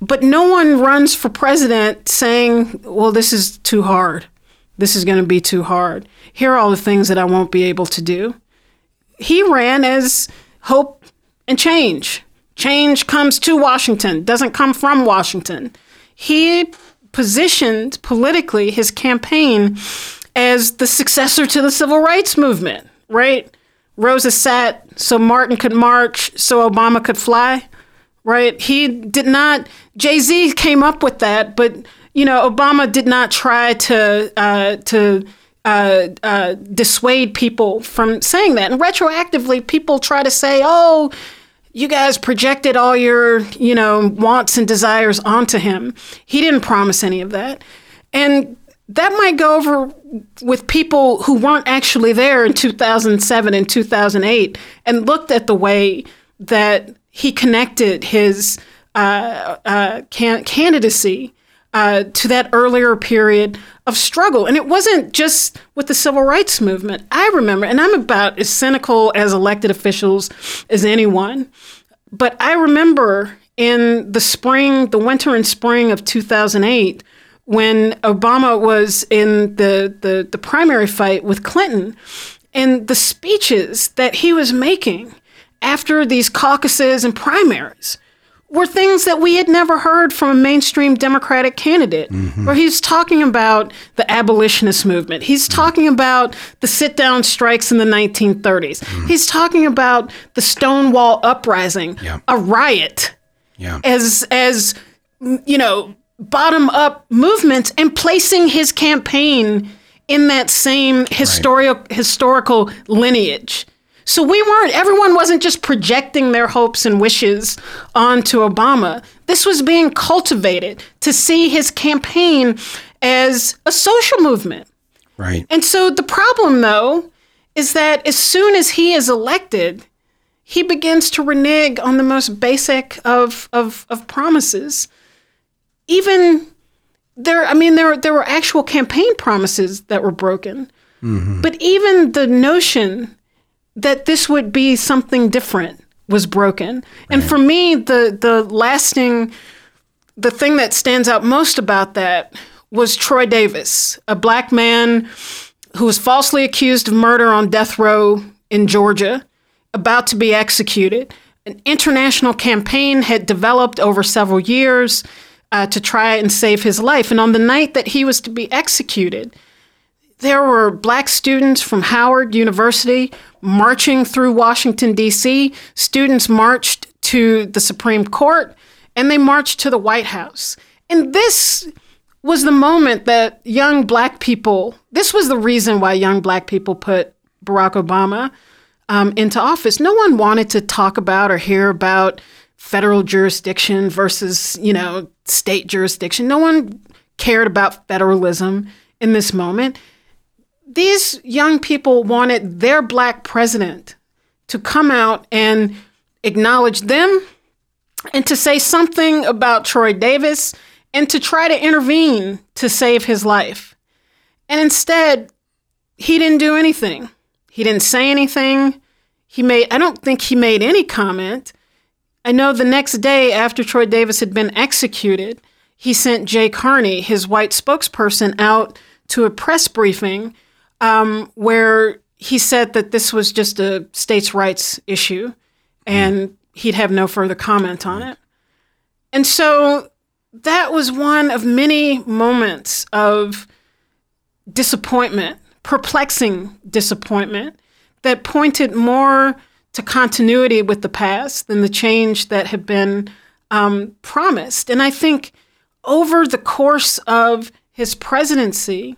But no one runs for president saying, well, this is too hard. This is going to be too hard. Here are all the things that I won't be able to do. He ran as hope and change. Change comes to Washington, doesn't come from Washington. He positioned politically his campaign as the successor to the civil rights movement, right? Rosa sat so Martin could march, so Obama could fly, right? He did not, Jay Z came up with that, but, you know, Obama did not try to, uh, to, uh, uh, dissuade people from saying that. And retroactively, people try to say, oh, you guys projected all your, you know, wants and desires onto him. He didn't promise any of that. And that might go over with people who weren't actually there in 2007 and 2008 and looked at the way that he connected his uh, uh, can- candidacy uh, to that earlier period of struggle. And it wasn't just with the civil rights movement. I remember, and I'm about as cynical as elected officials as anyone, but I remember in the spring, the winter and spring of 2008, when Obama was in the, the, the primary fight with Clinton, and the speeches that he was making after these caucuses and primaries were things that we had never heard from a mainstream Democratic candidate. Mm-hmm. Where he's talking about the abolitionist movement. He's mm-hmm. talking about the sit down strikes in the 1930s. Mm-hmm. He's talking about the Stonewall uprising, Yeah. a riot Yeah. as as you know bottom up movements and placing his campaign in that same historical historical lineage So we weren't, everyone wasn't just projecting their hopes and wishes onto Obama. This was being cultivated to see his campaign as a social movement. Right. And so the problem, though, is that as soon as he is elected, he begins to renege on the most basic of, of, of promises. Even there, I mean, there, there were actual campaign promises that were broken. Mm-hmm. But even the notion that this would be something different was broken. And for me, the the lasting the thing that stands out most about that was Troy Davis, a black man who was falsely accused of murder on death row in Georgia, about to be executed. An international campaign had developed over several years uh, to try and save his life. And on the night that he was to be executed, there were black students from Howard University marching through Washington, D.C. Students marched to the Supreme Court and they marched to the White House. And this was the moment that young black people, this was the reason why young black people put Barack Obama um, into office. No one wanted to talk about or hear about federal jurisdiction versus, you know, state jurisdiction. No one cared about federalism in this moment these young people wanted their black president to come out and acknowledge them and to say something about Troy Davis and to try to intervene to save his life. And instead, he didn't do anything. He didn't say anything. He made I don't think he made any comment. I know the next day after Troy Davis had been executed, he sent Jay Carney, his white spokesperson, out to a press briefing um, where he said that this was just a states' rights issue and he'd have no further comment on it. And so that was one of many moments of disappointment, perplexing disappointment, that pointed more to continuity with the past than the change that had been um, promised. And I think over the course of his presidency,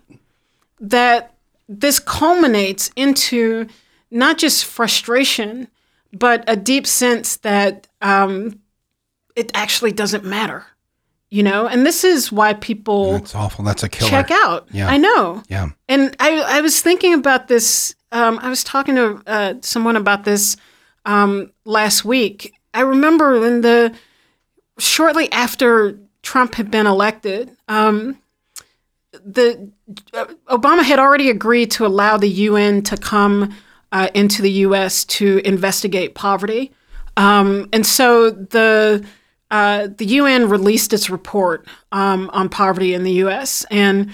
that this culminates into not just frustration, but a deep sense that um, it actually doesn't matter, you know. And this is why people That's awful. That's a killer. check out. Yeah. I know. Yeah. And I, I was thinking about this. Um, I was talking to uh, someone about this um, last week. I remember in the shortly after Trump had been elected, um, the uh, Obama had already agreed to allow the UN to come uh, into the U.S. to investigate poverty, um, and so the uh, the UN released its report um, on poverty in the U.S. and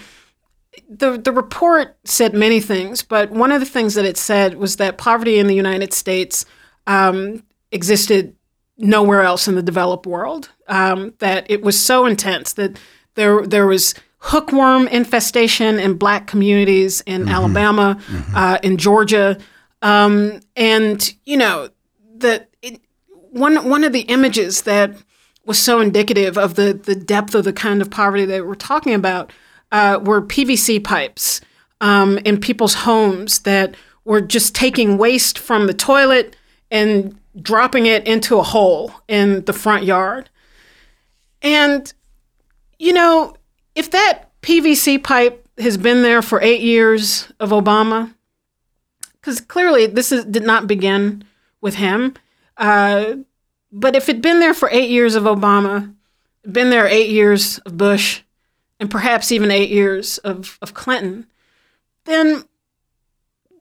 the the report said many things, but one of the things that it said was that poverty in the United States um, existed nowhere else in the developed world. Um, that it was so intense that there there was hookworm infestation in black communities in Alabama, uh, in Georgia, um, and you know that it, one one of the images that was so indicative of the the depth of the kind of poverty that we're talking about uh, were PVC pipes um, in people's homes that were just taking waste from the toilet and dropping it into a hole in the front yard. And, you know, if that PVC pipe has been there for eight years of Obama, because clearly this is, did not begin with him, uh, but if it'd been there for eight years of Obama, been there eight years of Bush, and perhaps even eight years of, of Clinton, then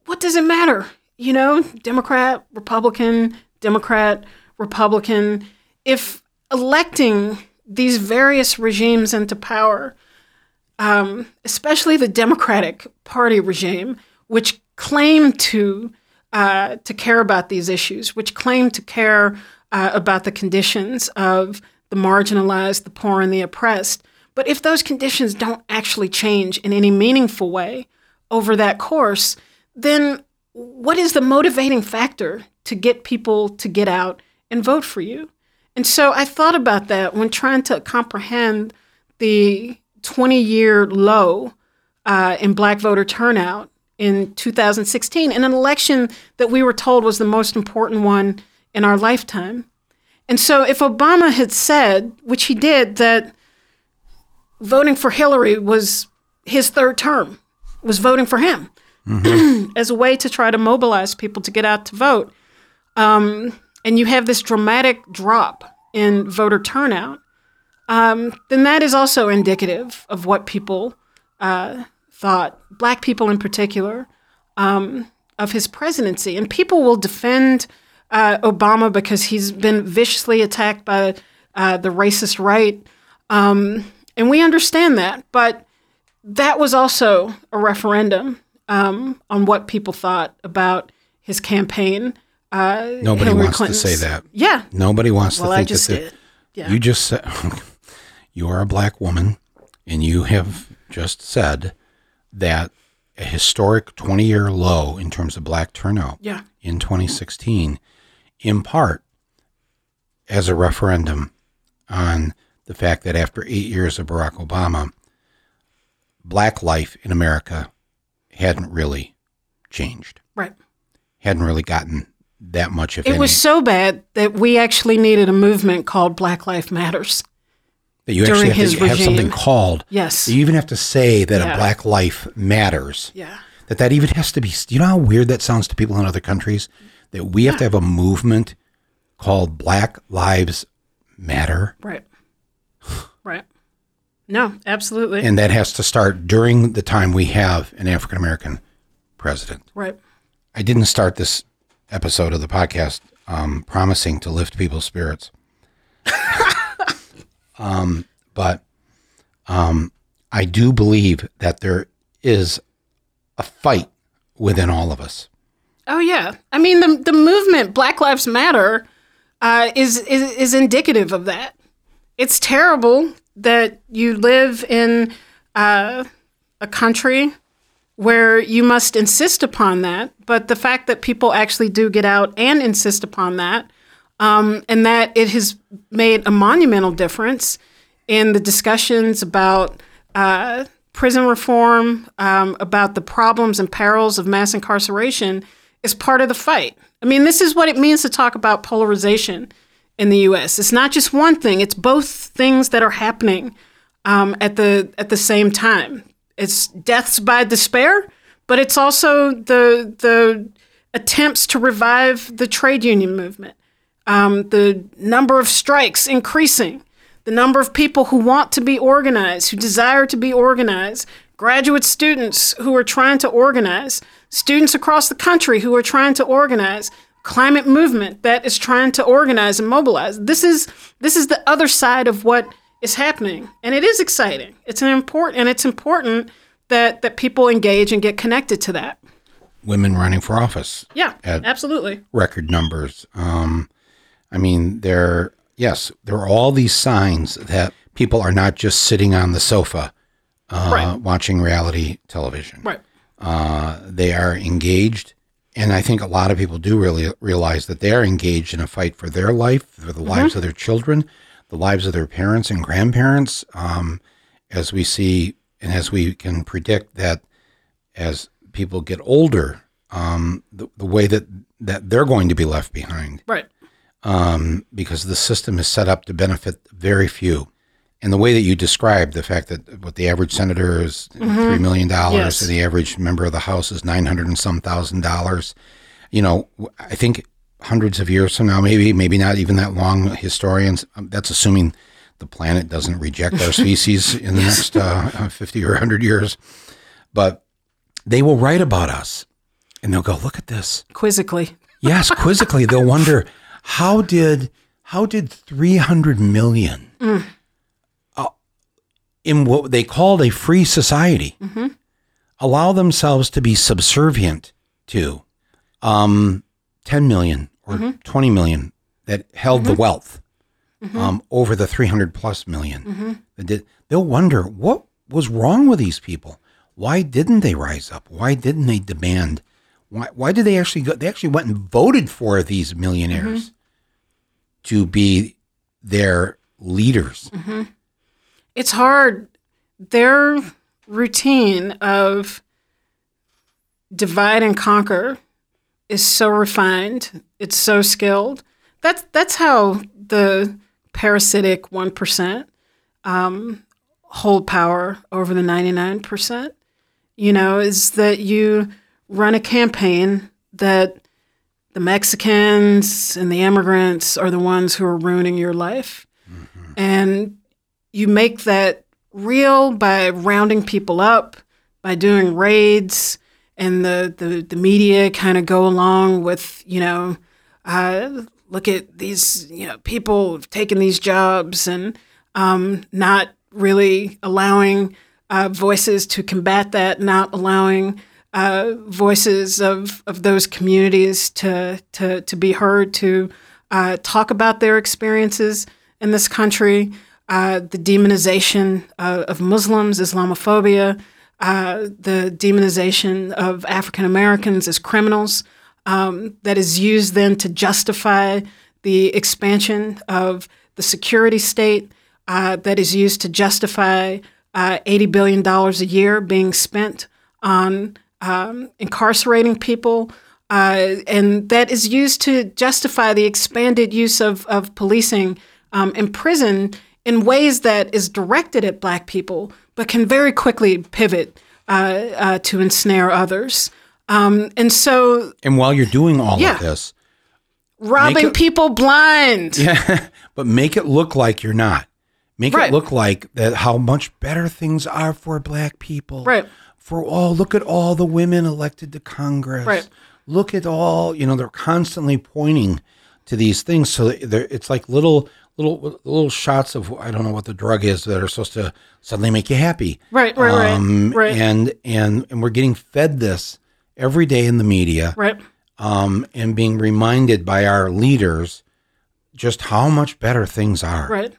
what does it matter? You know, Democrat, Republican, Democrat, Republican. If electing these various regimes into power, um, especially the Democratic Party regime, which claimed to uh, to care about these issues, which claimed to care uh, about the conditions of the marginalized, the poor, and the oppressed. But if those conditions don't actually change in any meaningful way over that course, then what is the motivating factor to get people to get out and vote for you? And so I thought about that when trying to comprehend the 20 year low uh, in black voter turnout in 2016 in an election that we were told was the most important one in our lifetime. And so if Obama had said, which he did, that voting for Hillary was his third term, was voting for him as a way to try to mobilize people to get out to vote, um, and you have this dramatic drop in voter turnout, um, then that is also indicative of what people uh, thought, black people in particular, um, of his presidency. And people will defend uh, Obama because he's been viciously attacked by uh, the racist right. Um, and we understand that. But that was also a referendum um, on what people thought about his campaign. Uh, Nobody Hillary wants Clinton's- to say that. Yeah. Nobody wants Well, to I think just that did. Yeah. You just said you are a black woman, and you have just said that a historic 20 year low in terms of black turnout yeah. in 2016, in part as a referendum on the fact that after eight years of Barack Obama, black life in America hadn't really changed, Right. hadn't really gotten that much, if It any. was so bad that we actually needed a movement called Black Life Matters. That you during actually have to have something regime. called. Yes. You even have to say that Yeah. a black life matters. Yeah. That that even has to be. You know how weird that sounds to people in other countries. That we have to have a movement called Black Lives Matter, Right. Right. No, absolutely. and that has to start during the time we have an African American president. right. I didn't start this episode of the podcast um, promising to lift people's spirits. um, but um, I do believe that there is a fight within all of us. Oh yeah. I mean the the movement Black Lives Matter uh, is, is is indicative of that. It's terrible that you live in uh, a country where you must insist upon that, but the fact that people actually do get out and insist upon that, um, and that it has made a monumental difference in the discussions about uh, prison reform, um, about the problems and perils of mass incarceration, is part of the fight. I mean, this is what it means to talk about polarization in the U.S. It's not just one thing; it's both things that are happening um, at the at the same time. It's deaths by despair, but it's also the the attempts to revive the trade union movement, um, the number of strikes increasing, the number of people who want to be organized, who desire to be organized, graduate students who are trying to organize, students across the country who are trying to organize, climate movement that is trying to organize and mobilize. This is this is the other side of what is happening, and it is exciting. It's an important and it's important that that people engage and get connected to that. Women running for office, Yeah, absolutely. record numbers. Um, I mean, there. Yes, there are all these signs that people are not just sitting on the sofa uh, Right. watching reality television. Right. Uh, they are engaged, and I think a lot of people do really realize that they are engaged in a fight for their life, for the lives of their children, the lives of their parents and grandparents. Um, as we see, and as we can predict that, as people get older, um, the, the way that that they're going to be left behind Right. Um, because the system is set up to benefit very few. And the way that you described the fact that what the average senator is three million dollars Yes. and the average member of the House is nine hundred and some thousand dollars, you know, I think hundreds of years from now, maybe maybe not even that long, historians. um, That's assuming the planet doesn't reject our species in the next uh, fifty or hundred years, but they will write about us, and they'll go, "Look at this." Quizzically. Yes, quizzically they'll wonder how did how did 300 million uh, in what they called a free society allow themselves to be subservient to um, 10 million or 20 million that held the wealth um, over the 300 plus 1000000 that did, they'll wonder what was wrong with these people. Why didn't they rise up? Why didn't they demand? Why, why did they actually go they actually went and voted for these millionaires to be their leaders It's hard. Their routine of divide and conquer is so refined, it's so skilled. That's that's how the parasitic one percent um, hold power over the ninety nine percent. You know, is that you run a campaign that the Mexicans and the immigrants are the ones who are ruining your life, mm-hmm. and you make that real by rounding people up, by doing raids and the, the, the media kind of go along with, you know, uh, look at these, you know, people taking these jobs and um, not really allowing uh, voices to combat that, not allowing uh, voices of, of those communities to, to, to be heard, to uh, talk about their experiences in this country, uh, the demonization of Muslims, Islamophobia, uh, the demonization of African Americans as criminals um, that is used then to justify the expansion of the security state, uh, that is used to justify uh, $80 billion a year being spent on um, incarcerating people. Uh, and that is used to justify the expanded use of, of policing um, in prison in ways that is directed at black people, but can very quickly pivot uh, uh, to ensnare others. Um, and so, and while you're doing all yeah, of this, robbing it, people blind, yeah, but make it look like you're not. Make right. it look like that how much better things are for black people. Right. For all, look at all the women elected to Congress. Right. Look at all, you know, they're constantly pointing to these things. So it's like little little little shots of I don't know what the drug is that are supposed to suddenly make you happy. Right, right, um, right, right. And and and we're getting fed this every day in the media. Right. Um, and being reminded by our leaders just how much better things are. Right.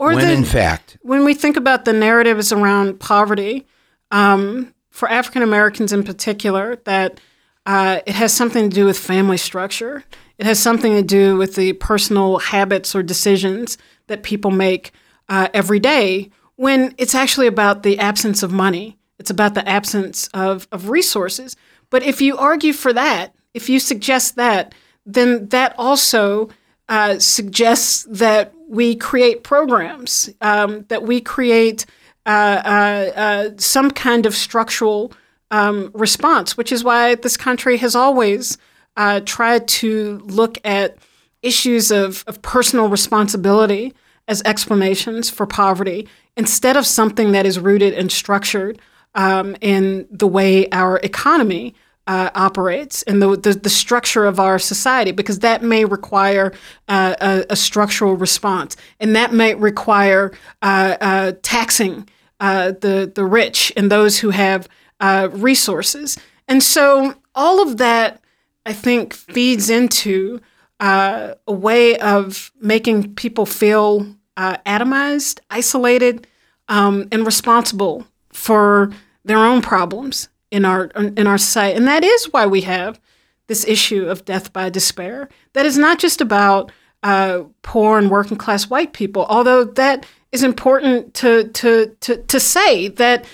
Or when the, in fact, when we think about the narratives around poverty, um, for African Americans in particular, that uh, it has something to do with family structure. It has something to do with the personal habits or decisions that people make uh, every day when it's actually about the absence of money. It's about the absence of, of resources. But if you argue for that, if you suggest that, then that also uh, suggests that we create programs, um, that we create some kind of structural um, response, which is why this country has always uh, tried to look at issues of, of personal responsibility as explanations for poverty instead of something that is rooted and structured um, in the way our economy uh, operates and the, the, the, structure of our society, because that may require uh, a, a, structural response, and that may require uh, uh taxing uh, the the rich and those who have uh, resources. And so all of that I think feeds into uh, a way of making people feel uh, atomized, isolated, um, and responsible for their own problems in our in our society. And that is why we have this issue of death by despair. That is not just about uh, poor and working class white people, although that is important to to to to say that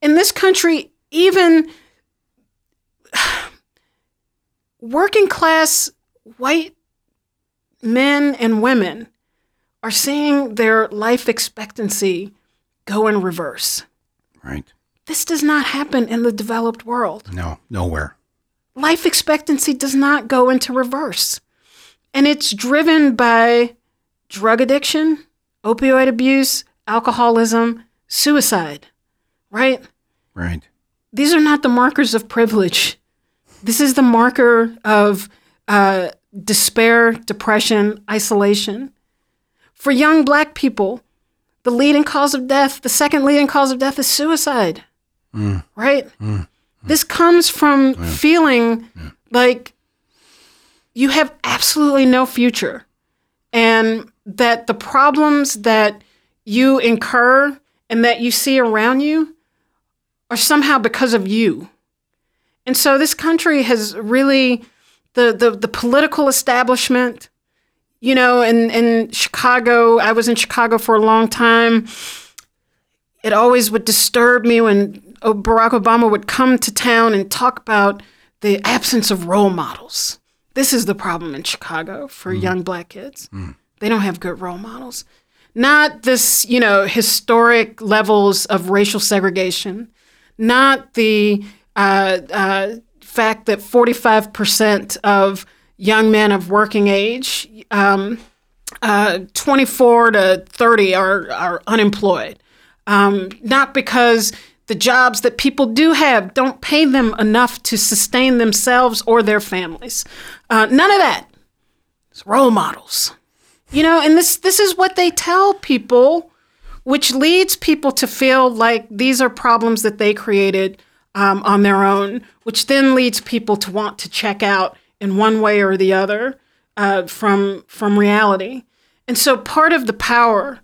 in this country, even working class white men and women are seeing their life expectancy go in reverse. Right. This does not happen in the developed world. No, nowhere. Life expectancy does not go into reverse. And it's driven by drug addiction, opioid abuse, alcoholism, suicide. Right? Right. These are not the markers of privilege. This is the marker of uh, despair, depression, isolation. For young black people, the leading cause of death, the second leading cause of death is suicide. Mm. Right? Mm. Mm. This comes from yeah. feeling yeah. like you have absolutely no future and that the problems that you incur and that you see around you are somehow because of you. And so this country has really the the, the political establishment, you know, in, in Chicago, I was in Chicago for a long time. It always would disturb me when Barack Obama would come to town and talk about the absence of role models. This is the problem in Chicago for mm. young black kids. Mm. They don't have good role models. Not this, you know, historic levels of racial segregation, not the uh, uh, fact that 45% of young men of working age, um, uh, 24 to 30, are, are unemployed. Um, not because the jobs that people do have don't pay them enough to sustain themselves or their families. Uh, none of that. It's role models. You know, and this this is what they tell people, which leads people to feel like these are problems that they created um, on their own, which then leads people to want to check out in one way or the other uh, from from reality. And so, part of the power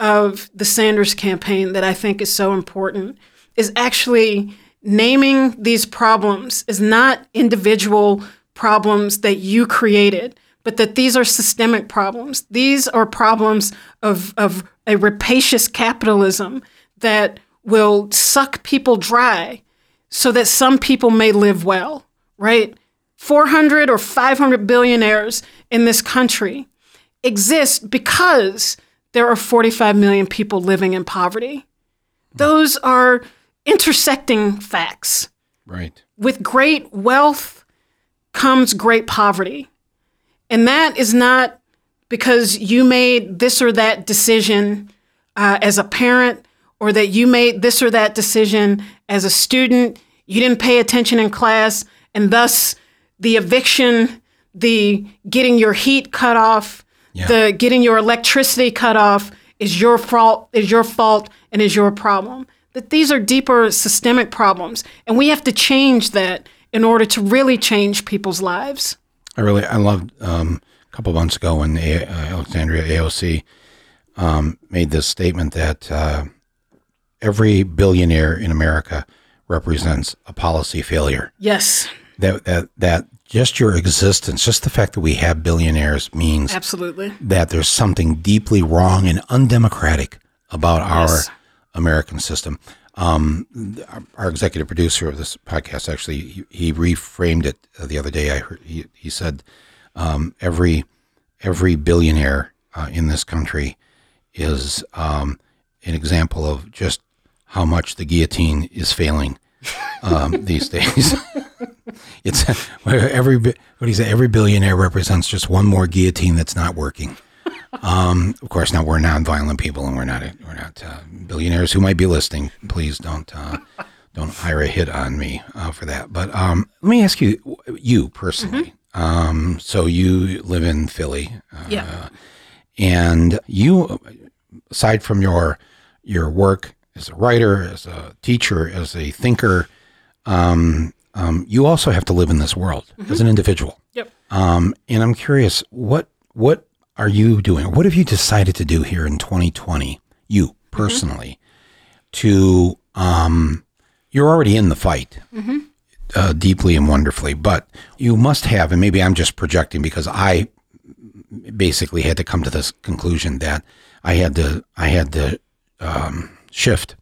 of the Sanders campaign that I think is so important is actually naming these problems as not individual problems that you created, but that these are systemic problems. These are problems of, of a rapacious capitalism that will suck people dry so that some people may live well, right? 400 or 500 billionaires in this country exist because there are 45 million people living in poverty. Those are intersecting facts. Right. With great wealth comes great poverty. And that is not because you made this or that decision uh, as a parent or that you made this or that decision as a student. You didn't pay attention in class, and thus the eviction, the getting your heat cut off, Yeah. the getting your electricity cut off is your fault, is your fault, and is your problem. That these are deeper systemic problems, and we have to change that in order to really change people's lives. I really I loved um, a couple months ago when a- uh, Alexandria AOC um, made this statement that uh, every billionaire in America represents a policy failure. Yes, That that that just your existence, just the fact that we have billionaires means absolutely. that there's something deeply wrong and undemocratic about our American system. Um, our, executive producer of this podcast actually he, he reframed it the other day. I heard he, he said um, every every billionaire uh, in this country is um, an example of just how much the guillotine is failing um, these days. it's every what do you say? Every billionaire represents just one more guillotine that's not working. Um, of course, now we're non-violent people, and we're not we're not uh, billionaires who might be listening. Please don't uh, don't hire a hit on me uh, for that. But um, let me ask you, you personally. Um, so you live in Philly, uh, Yeah. and you, aside from your your work as a writer, as a teacher, as a thinker, um, um, you also have to live in this world as an individual. Yep. Um, and I'm curious, what what are you doing? What have you decided to do here in 2020, you personally, to um, you're already in the fight uh, deeply and wonderfully, but you must have, and maybe I'm just projecting because I basically had to come to this conclusion that I had to I had to um, shift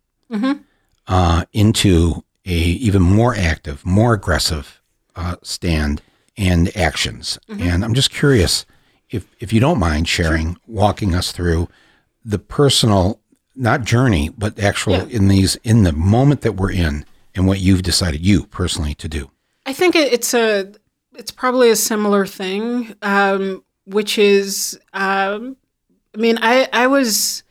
uh, into a even more active, more aggressive uh, stand and actions. And I'm just curious if if you don't mind sharing, walking us through the personal, not journey, but actual Yeah. in these in the moment that we're in, and what you've decided you personally to do. I think it's a it's probably a similar thing, um, which is um, I mean I I was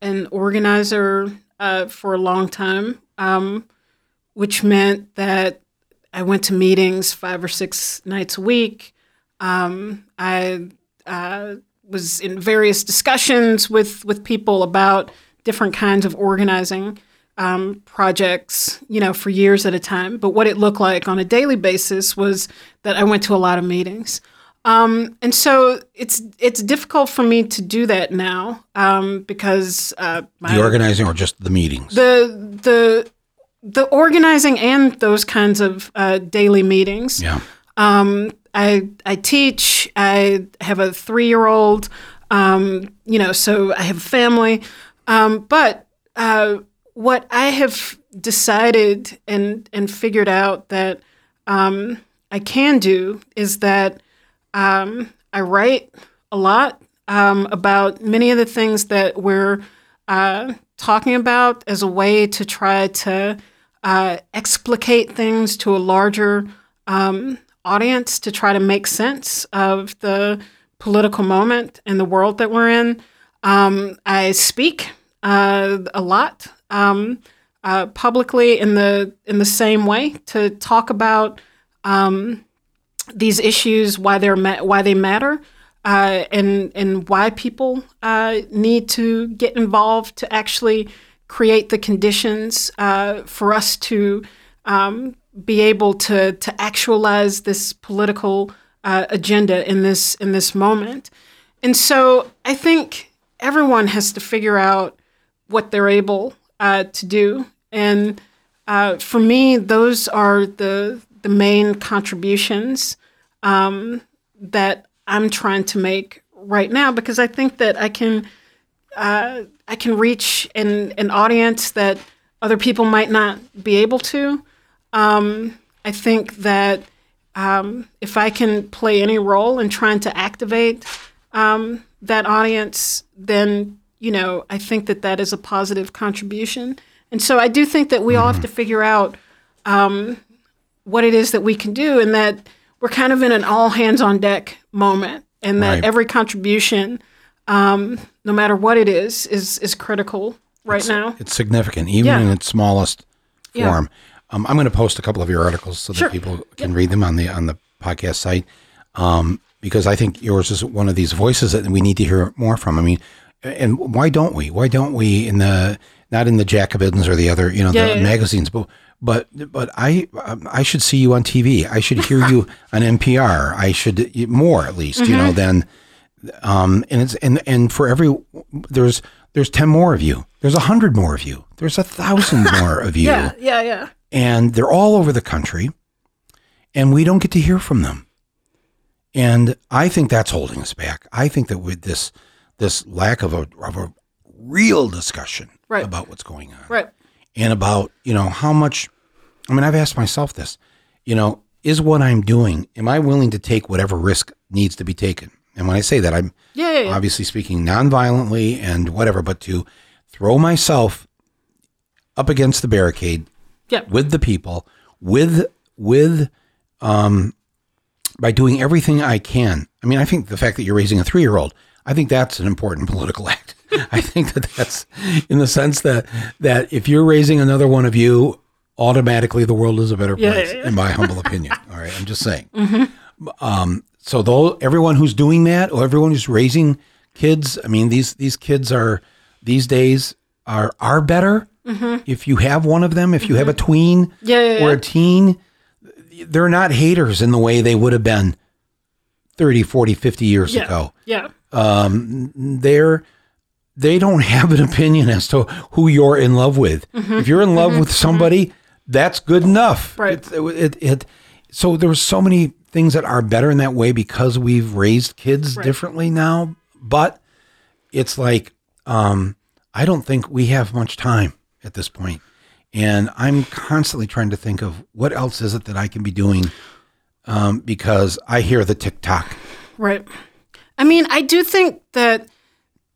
an organizer uh, for a long time, um, which meant that I went to meetings five or six nights a week. Um, I uh, was in various discussions with with people about different kinds of organizing um, projects, you know, for years at a time. But what it looked like on a daily basis was that I went to a lot of meetings. Um, and so it's it's difficult for me to do that now um, because uh, my, The organizing or just the meetings? the the the organizing and those kinds of uh, daily meetings. yeah. Um, I I teach. I have a three year old. Um, you know, so I have a family. Um, but uh, what I have decided and and figured out that um, I can do is that um, I write a lot um, about many of the things that we're uh, talking about as a way to try to uh, explicate things to a larger um, audience to try to make sense of the political moment and the world that we're in. Um, I speak uh, a lot um, uh, publicly in the in the same way to talk about um, these issues, why they're ma- why they matter, uh, and and why people uh, need to get involved to actually create the conditions uh, for us to um, be able to to actualize this political uh, agenda in this in this moment. And so I think everyone has to figure out what they're able uh, to do. And uh, for me, those are the the main contributions um, that I'm trying to make right now because I think that I can uh, I can reach an an audience that other people might not be able to. Um, I think that um, if I can play any role in trying to activate um, that audience, then you know I think that that is a positive contribution. And so I do think that we all have to figure out um, what it is that we can do, and that we're kind of in an all hands on deck moment, and that Right. every contribution, um, no matter what it is, is is critical right now. It's significant, even Yeah. in its smallest Yeah. Um, I'm going to post a couple of your articles so that people can read them on the on the podcast site, um, because I think yours is one of these voices that we need to hear more from. I mean, and why don't we? Why don't we in the not in the Jacobins or the other you know Yeah, the yeah, magazines, but but but I um, I should see you on TV. I should hear you on NPR. I should more at least you Mm-hmm. know than um, and it's and and for every there's there's ten more of you. There's a hundred more of you. There's a thousand more of you, Yeah, yeah, yeah. And they're all over the country, and we don't get to hear from them. And I think that's holding us back. I think that with this this lack of a of a real discussion Right. about what's going on, Right. and about you know how much i mean i've asked myself this you know is what i'm doing am i willing to take whatever risk needs to be taken and when i say that i'm Yeah, yeah, yeah. obviously speaking non-violently and whatever but to throw myself up against the barricade Yeah. with the people with with um by doing everything i can. I mean i think the fact that you're raising a three-year-old i think that's an important political act. I think that that's in the sense that that if you're raising another one of you automatically the world is a better place yeah, Mm-hmm. in my humble opinion. All right i'm just saying. Um so though everyone who's doing that or everyone who's raising kids i mean these these kids are these days are are better Mm-hmm. if you have one of them if you have a mm-hmm. tween Mm-hmm. Yeah, yeah, or yeah. a teen they're not haters in the way they would have been 30 40 50 years Yeah. ago Yeah. Um, they're they don't have an opinion as to who you're in love with mm-hmm. if you're in love with somebody that's good enough Right. it, it, it, so there's so many things that are better in that way because we've raised kids Right. differently now but it's like um, i don't think we have much time at this point and i'm constantly trying to think of what else is it that i can be doing um, because i hear the tiktok Right. I mean, I do think that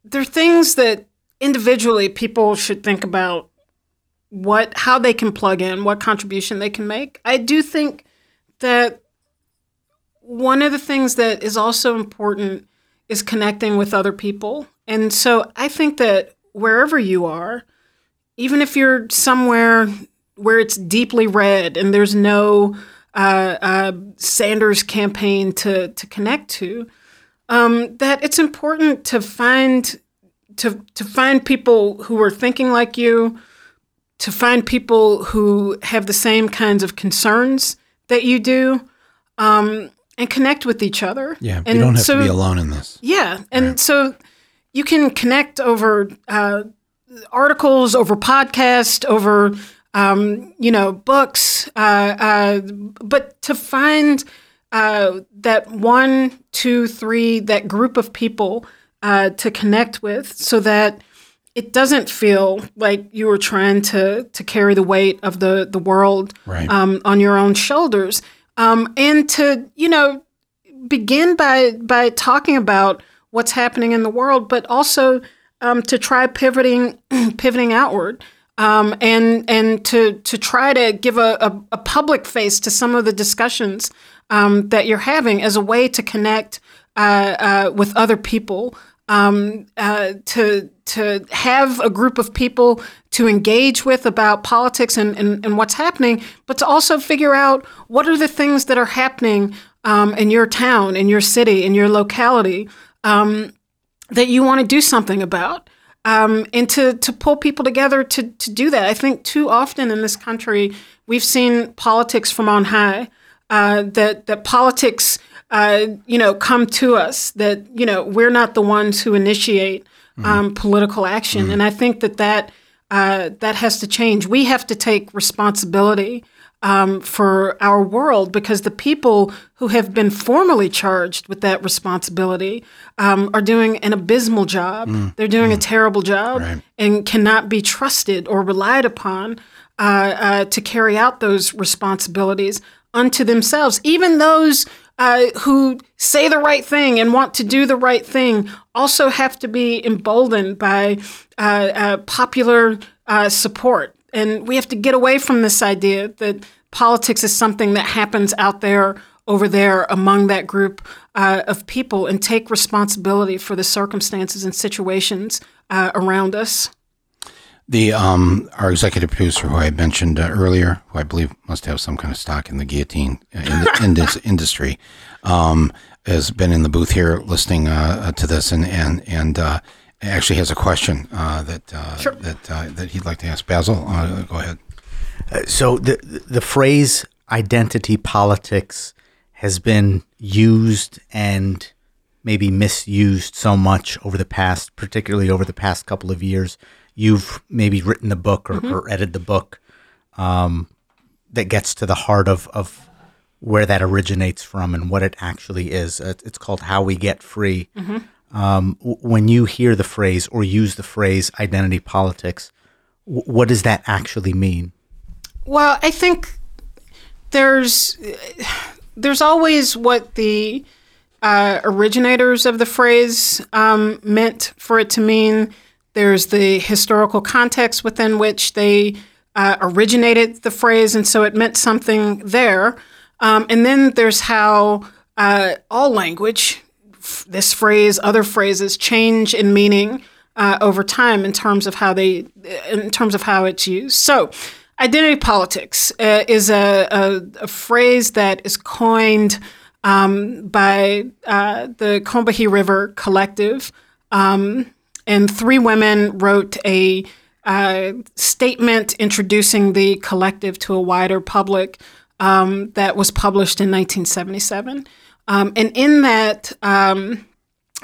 there are things that individually people should think about what how they can plug in, what contribution they can make. I do think that one of the things that is also important is connecting with other people. And so I think that wherever you are, even if you're somewhere where it's deeply red and there's no uh, uh, Sanders campaign to to connect to, um, that it's important to find to to find people who are thinking like you, to find people who have the same kinds of concerns that you do, um, and connect with each other. yeah and you don't have so, to be alone in this yeah, and so you can connect over uh, articles, over podcast, over um, you know books, uh, uh, but to find uh, that one, two, three, that group of people uh, to connect with, so that it doesn't feel like you were trying to to carry the weight of the the world Right. um, on your own shoulders, um, and to you know begin by by talking about what's happening in the world, but also um, to try pivoting pivoting outward. Um, and and to to try to give a, a, a public face to some of the discussions um, that you're having as a way to connect uh, uh, with other people, um, uh, to to have a group of people to engage with about politics and, and, and what's happening, but to also figure out what are the things that are happening um, in your town, in your city, in your locality um, that you want to do something about. Um, and to, to pull people together to, to do that. I think too often in this country, we've seen politics from on high, uh, that, that politics, uh, you know, come to us, that, you know, we're not the ones who initiate um, political action. And I think that that, uh, that has to change. We have to take responsibility um, for our world because the people who have been formally charged with that responsibility um, are doing an abysmal job. They're doing a terrible job Right. and cannot be trusted or relied upon uh, uh, to carry out those responsibilities unto themselves. Even those uh, who say the right thing and want to do the right thing also have to be emboldened by uh, uh, popular uh, support. And we have to get away from this idea that politics is something that happens out there, over there, among that group uh, of people, and take responsibility for the circumstances and situations uh, around us. The um, our executive producer, who I mentioned uh, earlier, who I believe must have some kind of stock in the guillotine uh, in, the, in this industry, um, has been in the booth here listening uh, uh, to this, and and and uh, actually has a question uh, that uh, Sure. that uh, that he'd like to ask Basil. Uh, go ahead. So the the phrase identity politics has been used and maybe misused so much over the past, particularly over the past couple of years. You've maybe written the book or, or edited the book um, that gets to the heart of, of where that originates from and what it actually is. Uh, It's called How We Get Free. Um, when you hear the phrase or use the phrase identity politics, what does that actually mean? Well, I think there's there's always what the uh, originators of the phrase um, meant for it to mean. There's the historical context within which they uh, originated the phrase, and so it meant something there. Um, and then there's how uh, all language, this phrase, other phrases, change in meaning uh, over time in terms of how they, in terms of how it's used. So, identity politics uh, is a, a, a phrase that is coined um, by uh, the Combahee River Collective. Um, and three women wrote a uh, statement introducing the collective to a wider public um, that was published in 1977. Um, and in that um,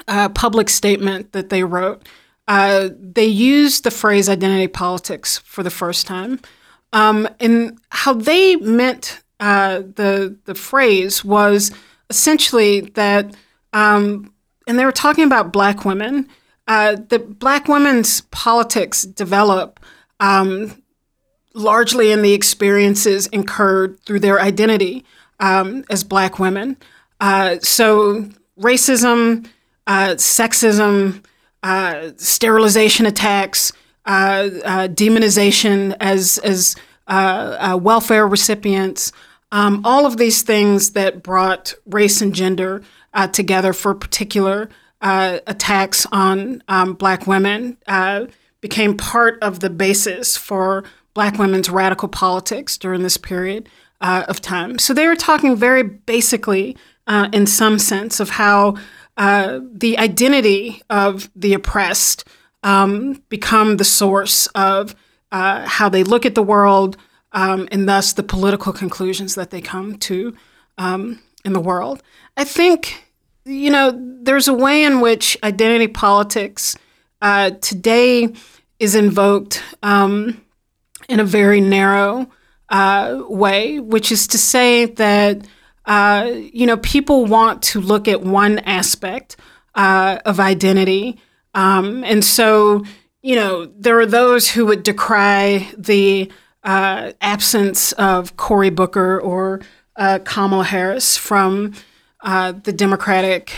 uh, public statement that they wrote, uh, they used the phrase identity politics for the first time. Um, and how they meant uh, the the phrase was essentially that, um, and they were talking about black women. Uh, that black women's politics develop um, largely in the experiences incurred through their identity um, as black women. Uh, so racism, uh, sexism, uh, sterilization attacks, uh, uh, demonization as as uh, welfare recipients, um, all of these things that brought race and gender together for particular attacks on um, black women became part of the basis for black women's radical politics during this period uh, of time. So they were talking very basically, uh, in some sense, of how uh, the identity of the oppressed um, become the source of uh, how they look at the world, um, and thus the political conclusions that they come to um, in the world. I think, you know, there's a way in which identity politics uh, today is invoked um, in a very narrow uh, way, which is to say that, uh, you know, people want to look at one aspect uh, of identity. Um, and so, you know, there are those who would decry the uh, absence of Cory Booker or uh, Kamala Harris from uh, the Democratic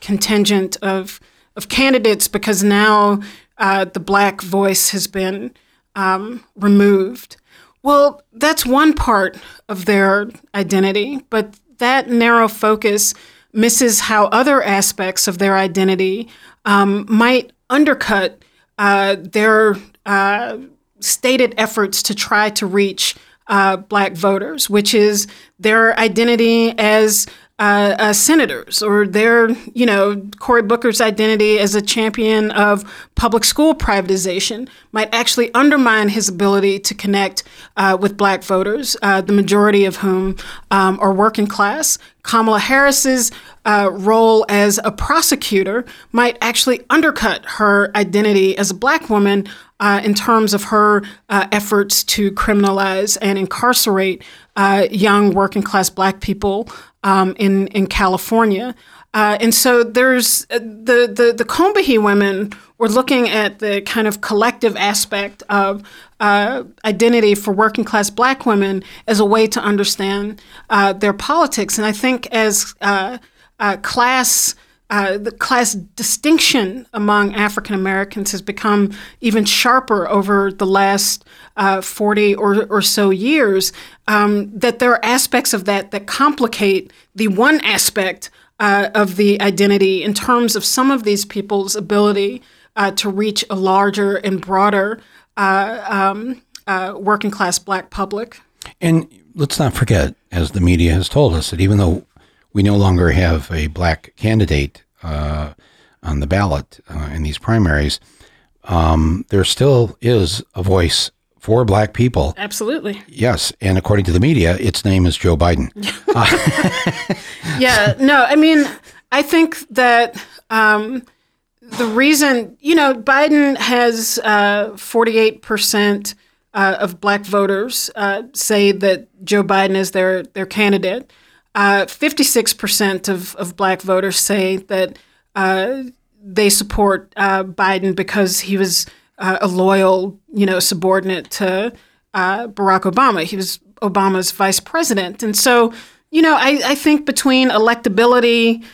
contingent of of candidates because now the black voice has been um, removed. Well, that's one part of their identity, but that narrow focus misses how other aspects of their identity um, might undercut uh, their uh, stated efforts to try to reach uh, black voters, which is their identity as uh, uh, senators or their, you know, Cory Booker's identity as a champion of public school privatization might actually undermine his ability to connect uh, with black voters, uh, the majority of whom um, are working class. Kamala Harris's uh, role as a prosecutor might actually undercut her identity as a black woman uh, in terms of her uh, efforts to criminalize and incarcerate uh, young working class black people um, in in California. Uh, and so there's uh, the, the the Combahee women were looking at the kind of collective aspect of uh, identity for working class black women as a way to understand uh, their politics. And I think as uh, uh, class the class distinction among African Americans has become even sharper over the last uh, 40 or, or so years. Um, that there are aspects of that that complicate the one aspect uh, of the identity in terms of some of these people's ability uh, to reach a larger and broader uh, um, working class black public. And let's not forget, as the media has told us, that even though we no longer have a black candidate uh, on the ballot uh, in these primaries, um, there still is a voice for black people. Absolutely. Yes. And according to the media, its name is Joe Biden. yeah. No, I mean, I think that um, the reason, you know, Biden has uh, 48% uh, of black voters uh, say that Joe Biden is their, their candidate. Uh, 56% of, of black voters say that uh, they support uh, Biden because he was uh, a loyal, you know, subordinate to uh, Barack Obama. He was Obama's vice president. And so, you know, I, I think between electability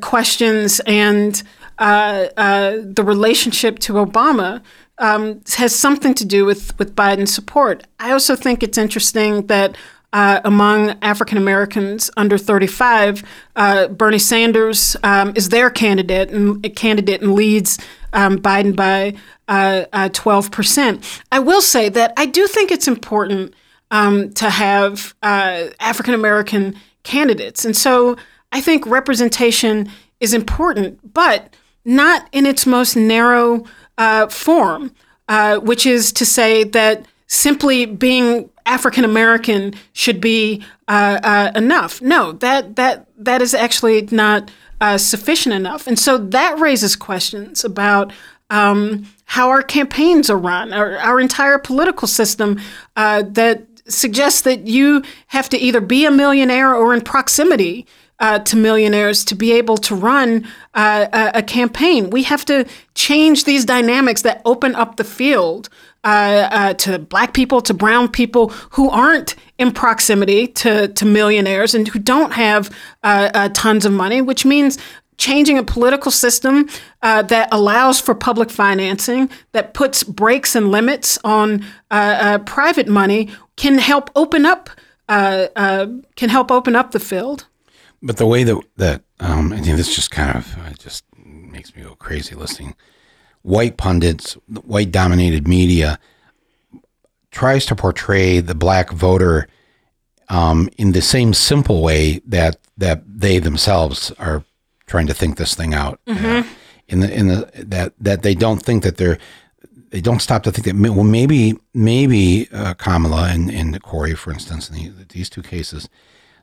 questions and the relationship to Obama, um, has something to do with, with Biden's support. I also think it's interesting that uh, among African Americans under 35, uh, Bernie Sanders um, is their candidate and candidate and leads um, Biden by uh, 12%. Uh, I will say that I do think it's important um, to have uh, African American candidates, and so I think representation is important, but not in its most narrow uh, form, which is to say that simply being African American should be uh, uh, enough. No, that that that is actually not uh, sufficient enough, and so that raises questions about. Um, how our campaigns are run, our, our entire political system uh, that suggests that you have to either be a millionaire or in proximity uh, to millionaires to be able to run uh, a, a, campaign. We have to change these dynamics that open up the field uh, uh, to black people, to brown people who aren't in proximity to, to millionaires and who don't have uh, uh tons of money, which means changing a political system uh, that allows for public financing, that puts brakes and limits on uh, private money, can help open up can help open up the field. But the way that that um, I think this just kind of just makes me go crazy listening white pundits, white dominated media tries to portray the black voter um, in the same simple way that that they themselves are trying to think this thing out. Mm-hmm. Uh, in the in the that that they don't think that they're they don't stop to think that well maybe maybe uh, Kamala and, and Cory for instance in the, these two cases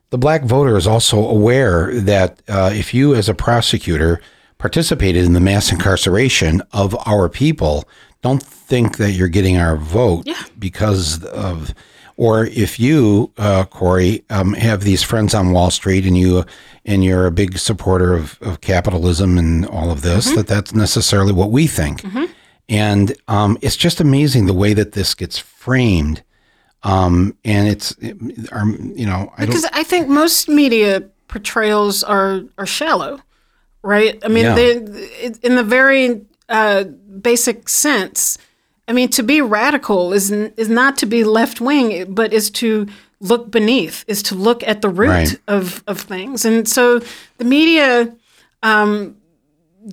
the black voter is also aware that uh, if you as a prosecutor participated in the mass incarceration of our people don't think that you're getting our vote yeah. because of or if you uh, cory um, have these friends on wall street and you and you're a big supporter of, of capitalism and all of this mm-hmm. that that's necessarily what we think mm-hmm. And um, it's just amazing the way that this gets framed. Um, and it's, um, you know, I because I think most media portrayals are are shallow, right? I mean, Yeah. they in the very uh, basic sense. I mean, to be radical is n- is not to be left wing, but is to look beneath, is to look at the root Right. of of things. And so the media um,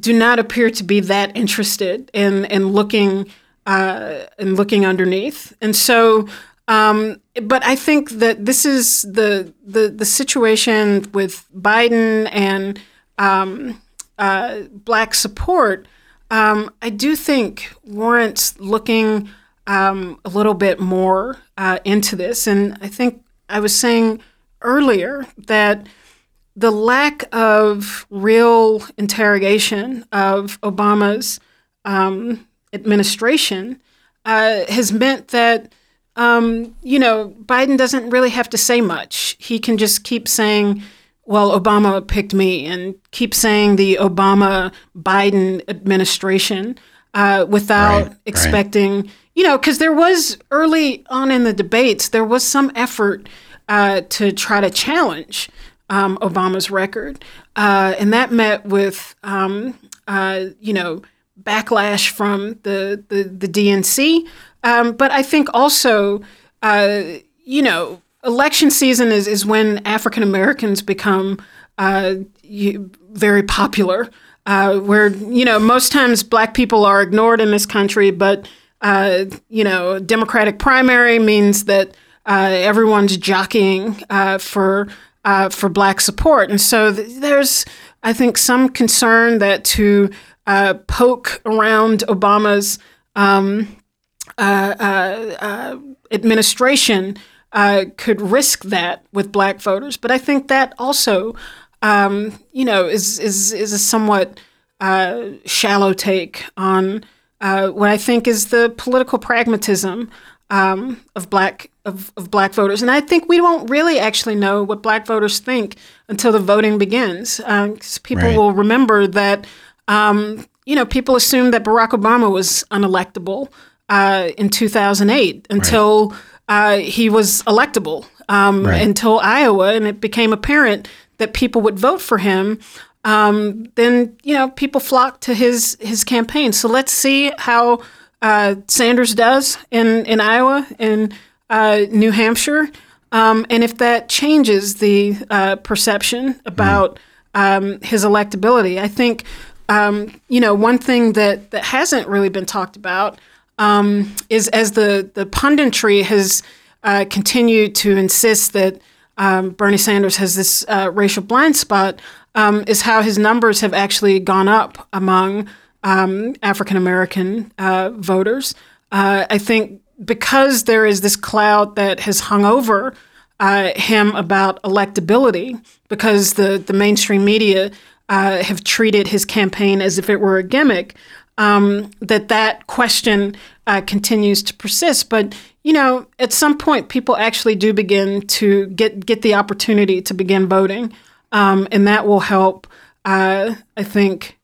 do not appear to be that interested in in looking uh, in looking underneath. And so, um, but I think that this is the the the situation with Biden and um, uh, black support. Um, I do think warrants looking um, a little bit more uh, into this. And I think I was saying earlier that the lack of real interrogation of Obama's um, administration uh, has meant that, um, you know, Biden doesn't really have to say much. He can just keep saying, well, Obama picked me, and keep saying the Obama Biden administration uh, without Right, right. expecting, you know, because there was early on in the debates, there was some effort uh, to try to challenge um, Obama's record, uh, and that met with, um, uh, you know, backlash from the the, the DNC. Um, but I think also, uh, you know, election season is is when African Americans become uh, very popular. Uh, where you know most times black people are ignored in this country, but uh, you know, Democratic primary means that uh, everyone's jockeying uh, for uh, for black support, and so th- there's, I think, some concern that to poke around Obama's um, administration uh, could risk that with black voters. But I think that also, um, you know, is is is a somewhat uh, shallow take on uh, what I think is the political pragmatism um, of black of, of black voters. And I think we don't really actually know what black voters think until the voting begins. Because people Right. will remember that, um, you know, people assumed that Barack Obama was unelectable uh, in 2008 until uh, he was electable, um, Right. until Iowa, and it became apparent that people would vote for him. Um, then you know people flocked to his his campaign. So let's see how uh, Sanders does in in Iowa and uh, New Hampshire, um, and if that changes the uh, perception about um, his electability. I think um, you know one thing that that hasn't really been talked about um, is as the the punditry has uh, continued to insist that um, Bernie Sanders has this uh, racial blind spot, um, is how his numbers have actually gone up among um, African American uh, voters. Uh, I think because there is this cloud that has hung over uh, him about electability, because the, the mainstream media uh, have treated his campaign as if it were a gimmick, um, that that question uh, continues to persist. But you know, at some point, people actually do begin to get get the opportunity to begin voting, um, and that will help. Uh, I think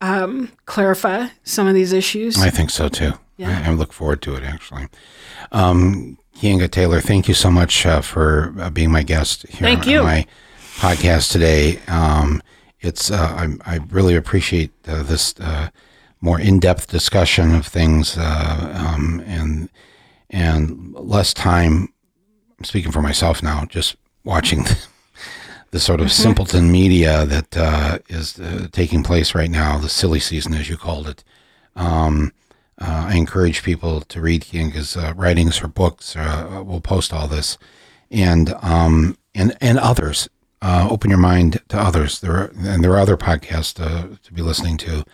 um, clarify some of these issues. I think so too. Yeah. I, I look forward to it actually. Um, Keeanga Taylor, thank you so much uh, for uh, being my guest here Thank on you. my podcast today. Um, it's uh, I, I really appreciate uh, this uh, more in-depth discussion of things uh, um, and and less time. I'm speaking for myself now, just watching the, the sort of simpleton media that uh, is uh, taking place right now, the silly season, as you called it. Um, uh, I encourage people to read Keeanga's uh, writings, her books. Uh, we'll post all this, and um, and and others. Uh, open your mind to others. There are, and there are other podcasts uh, to be listening to.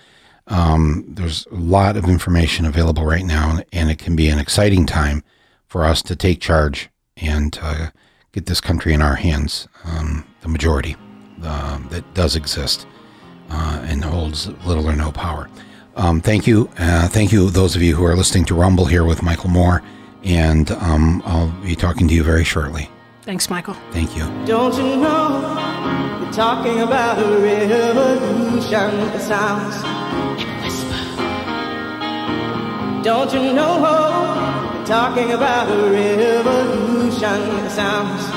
Um, there's a lot of information available right now, and it can be an exciting time for us to take charge and uh, get this country in our hands. Um, the majority uh, that does exist uh, and holds little or no power. Um, thank you. Uh, thank you, those of you who are listening to Rumble here with Michael Moore. And um, I'll be talking to you very shortly. Thanks, Michael. Thank you. Don't you know we're talking about a revolution? It sounds like a whisper. Don't you know? They're talking about a revolution. It sounds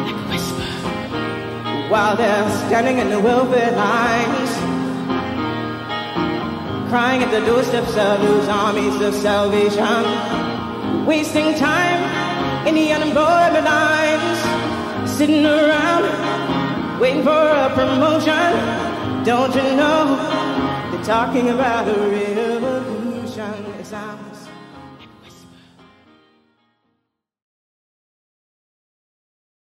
like a whisper while they're standing in the welfare lines, crying at the doorsteps of those armies of salvation, wasting time in the unemployment lines, sitting around waiting for a promotion. Don't you know? They're talking about a revolution. It sounds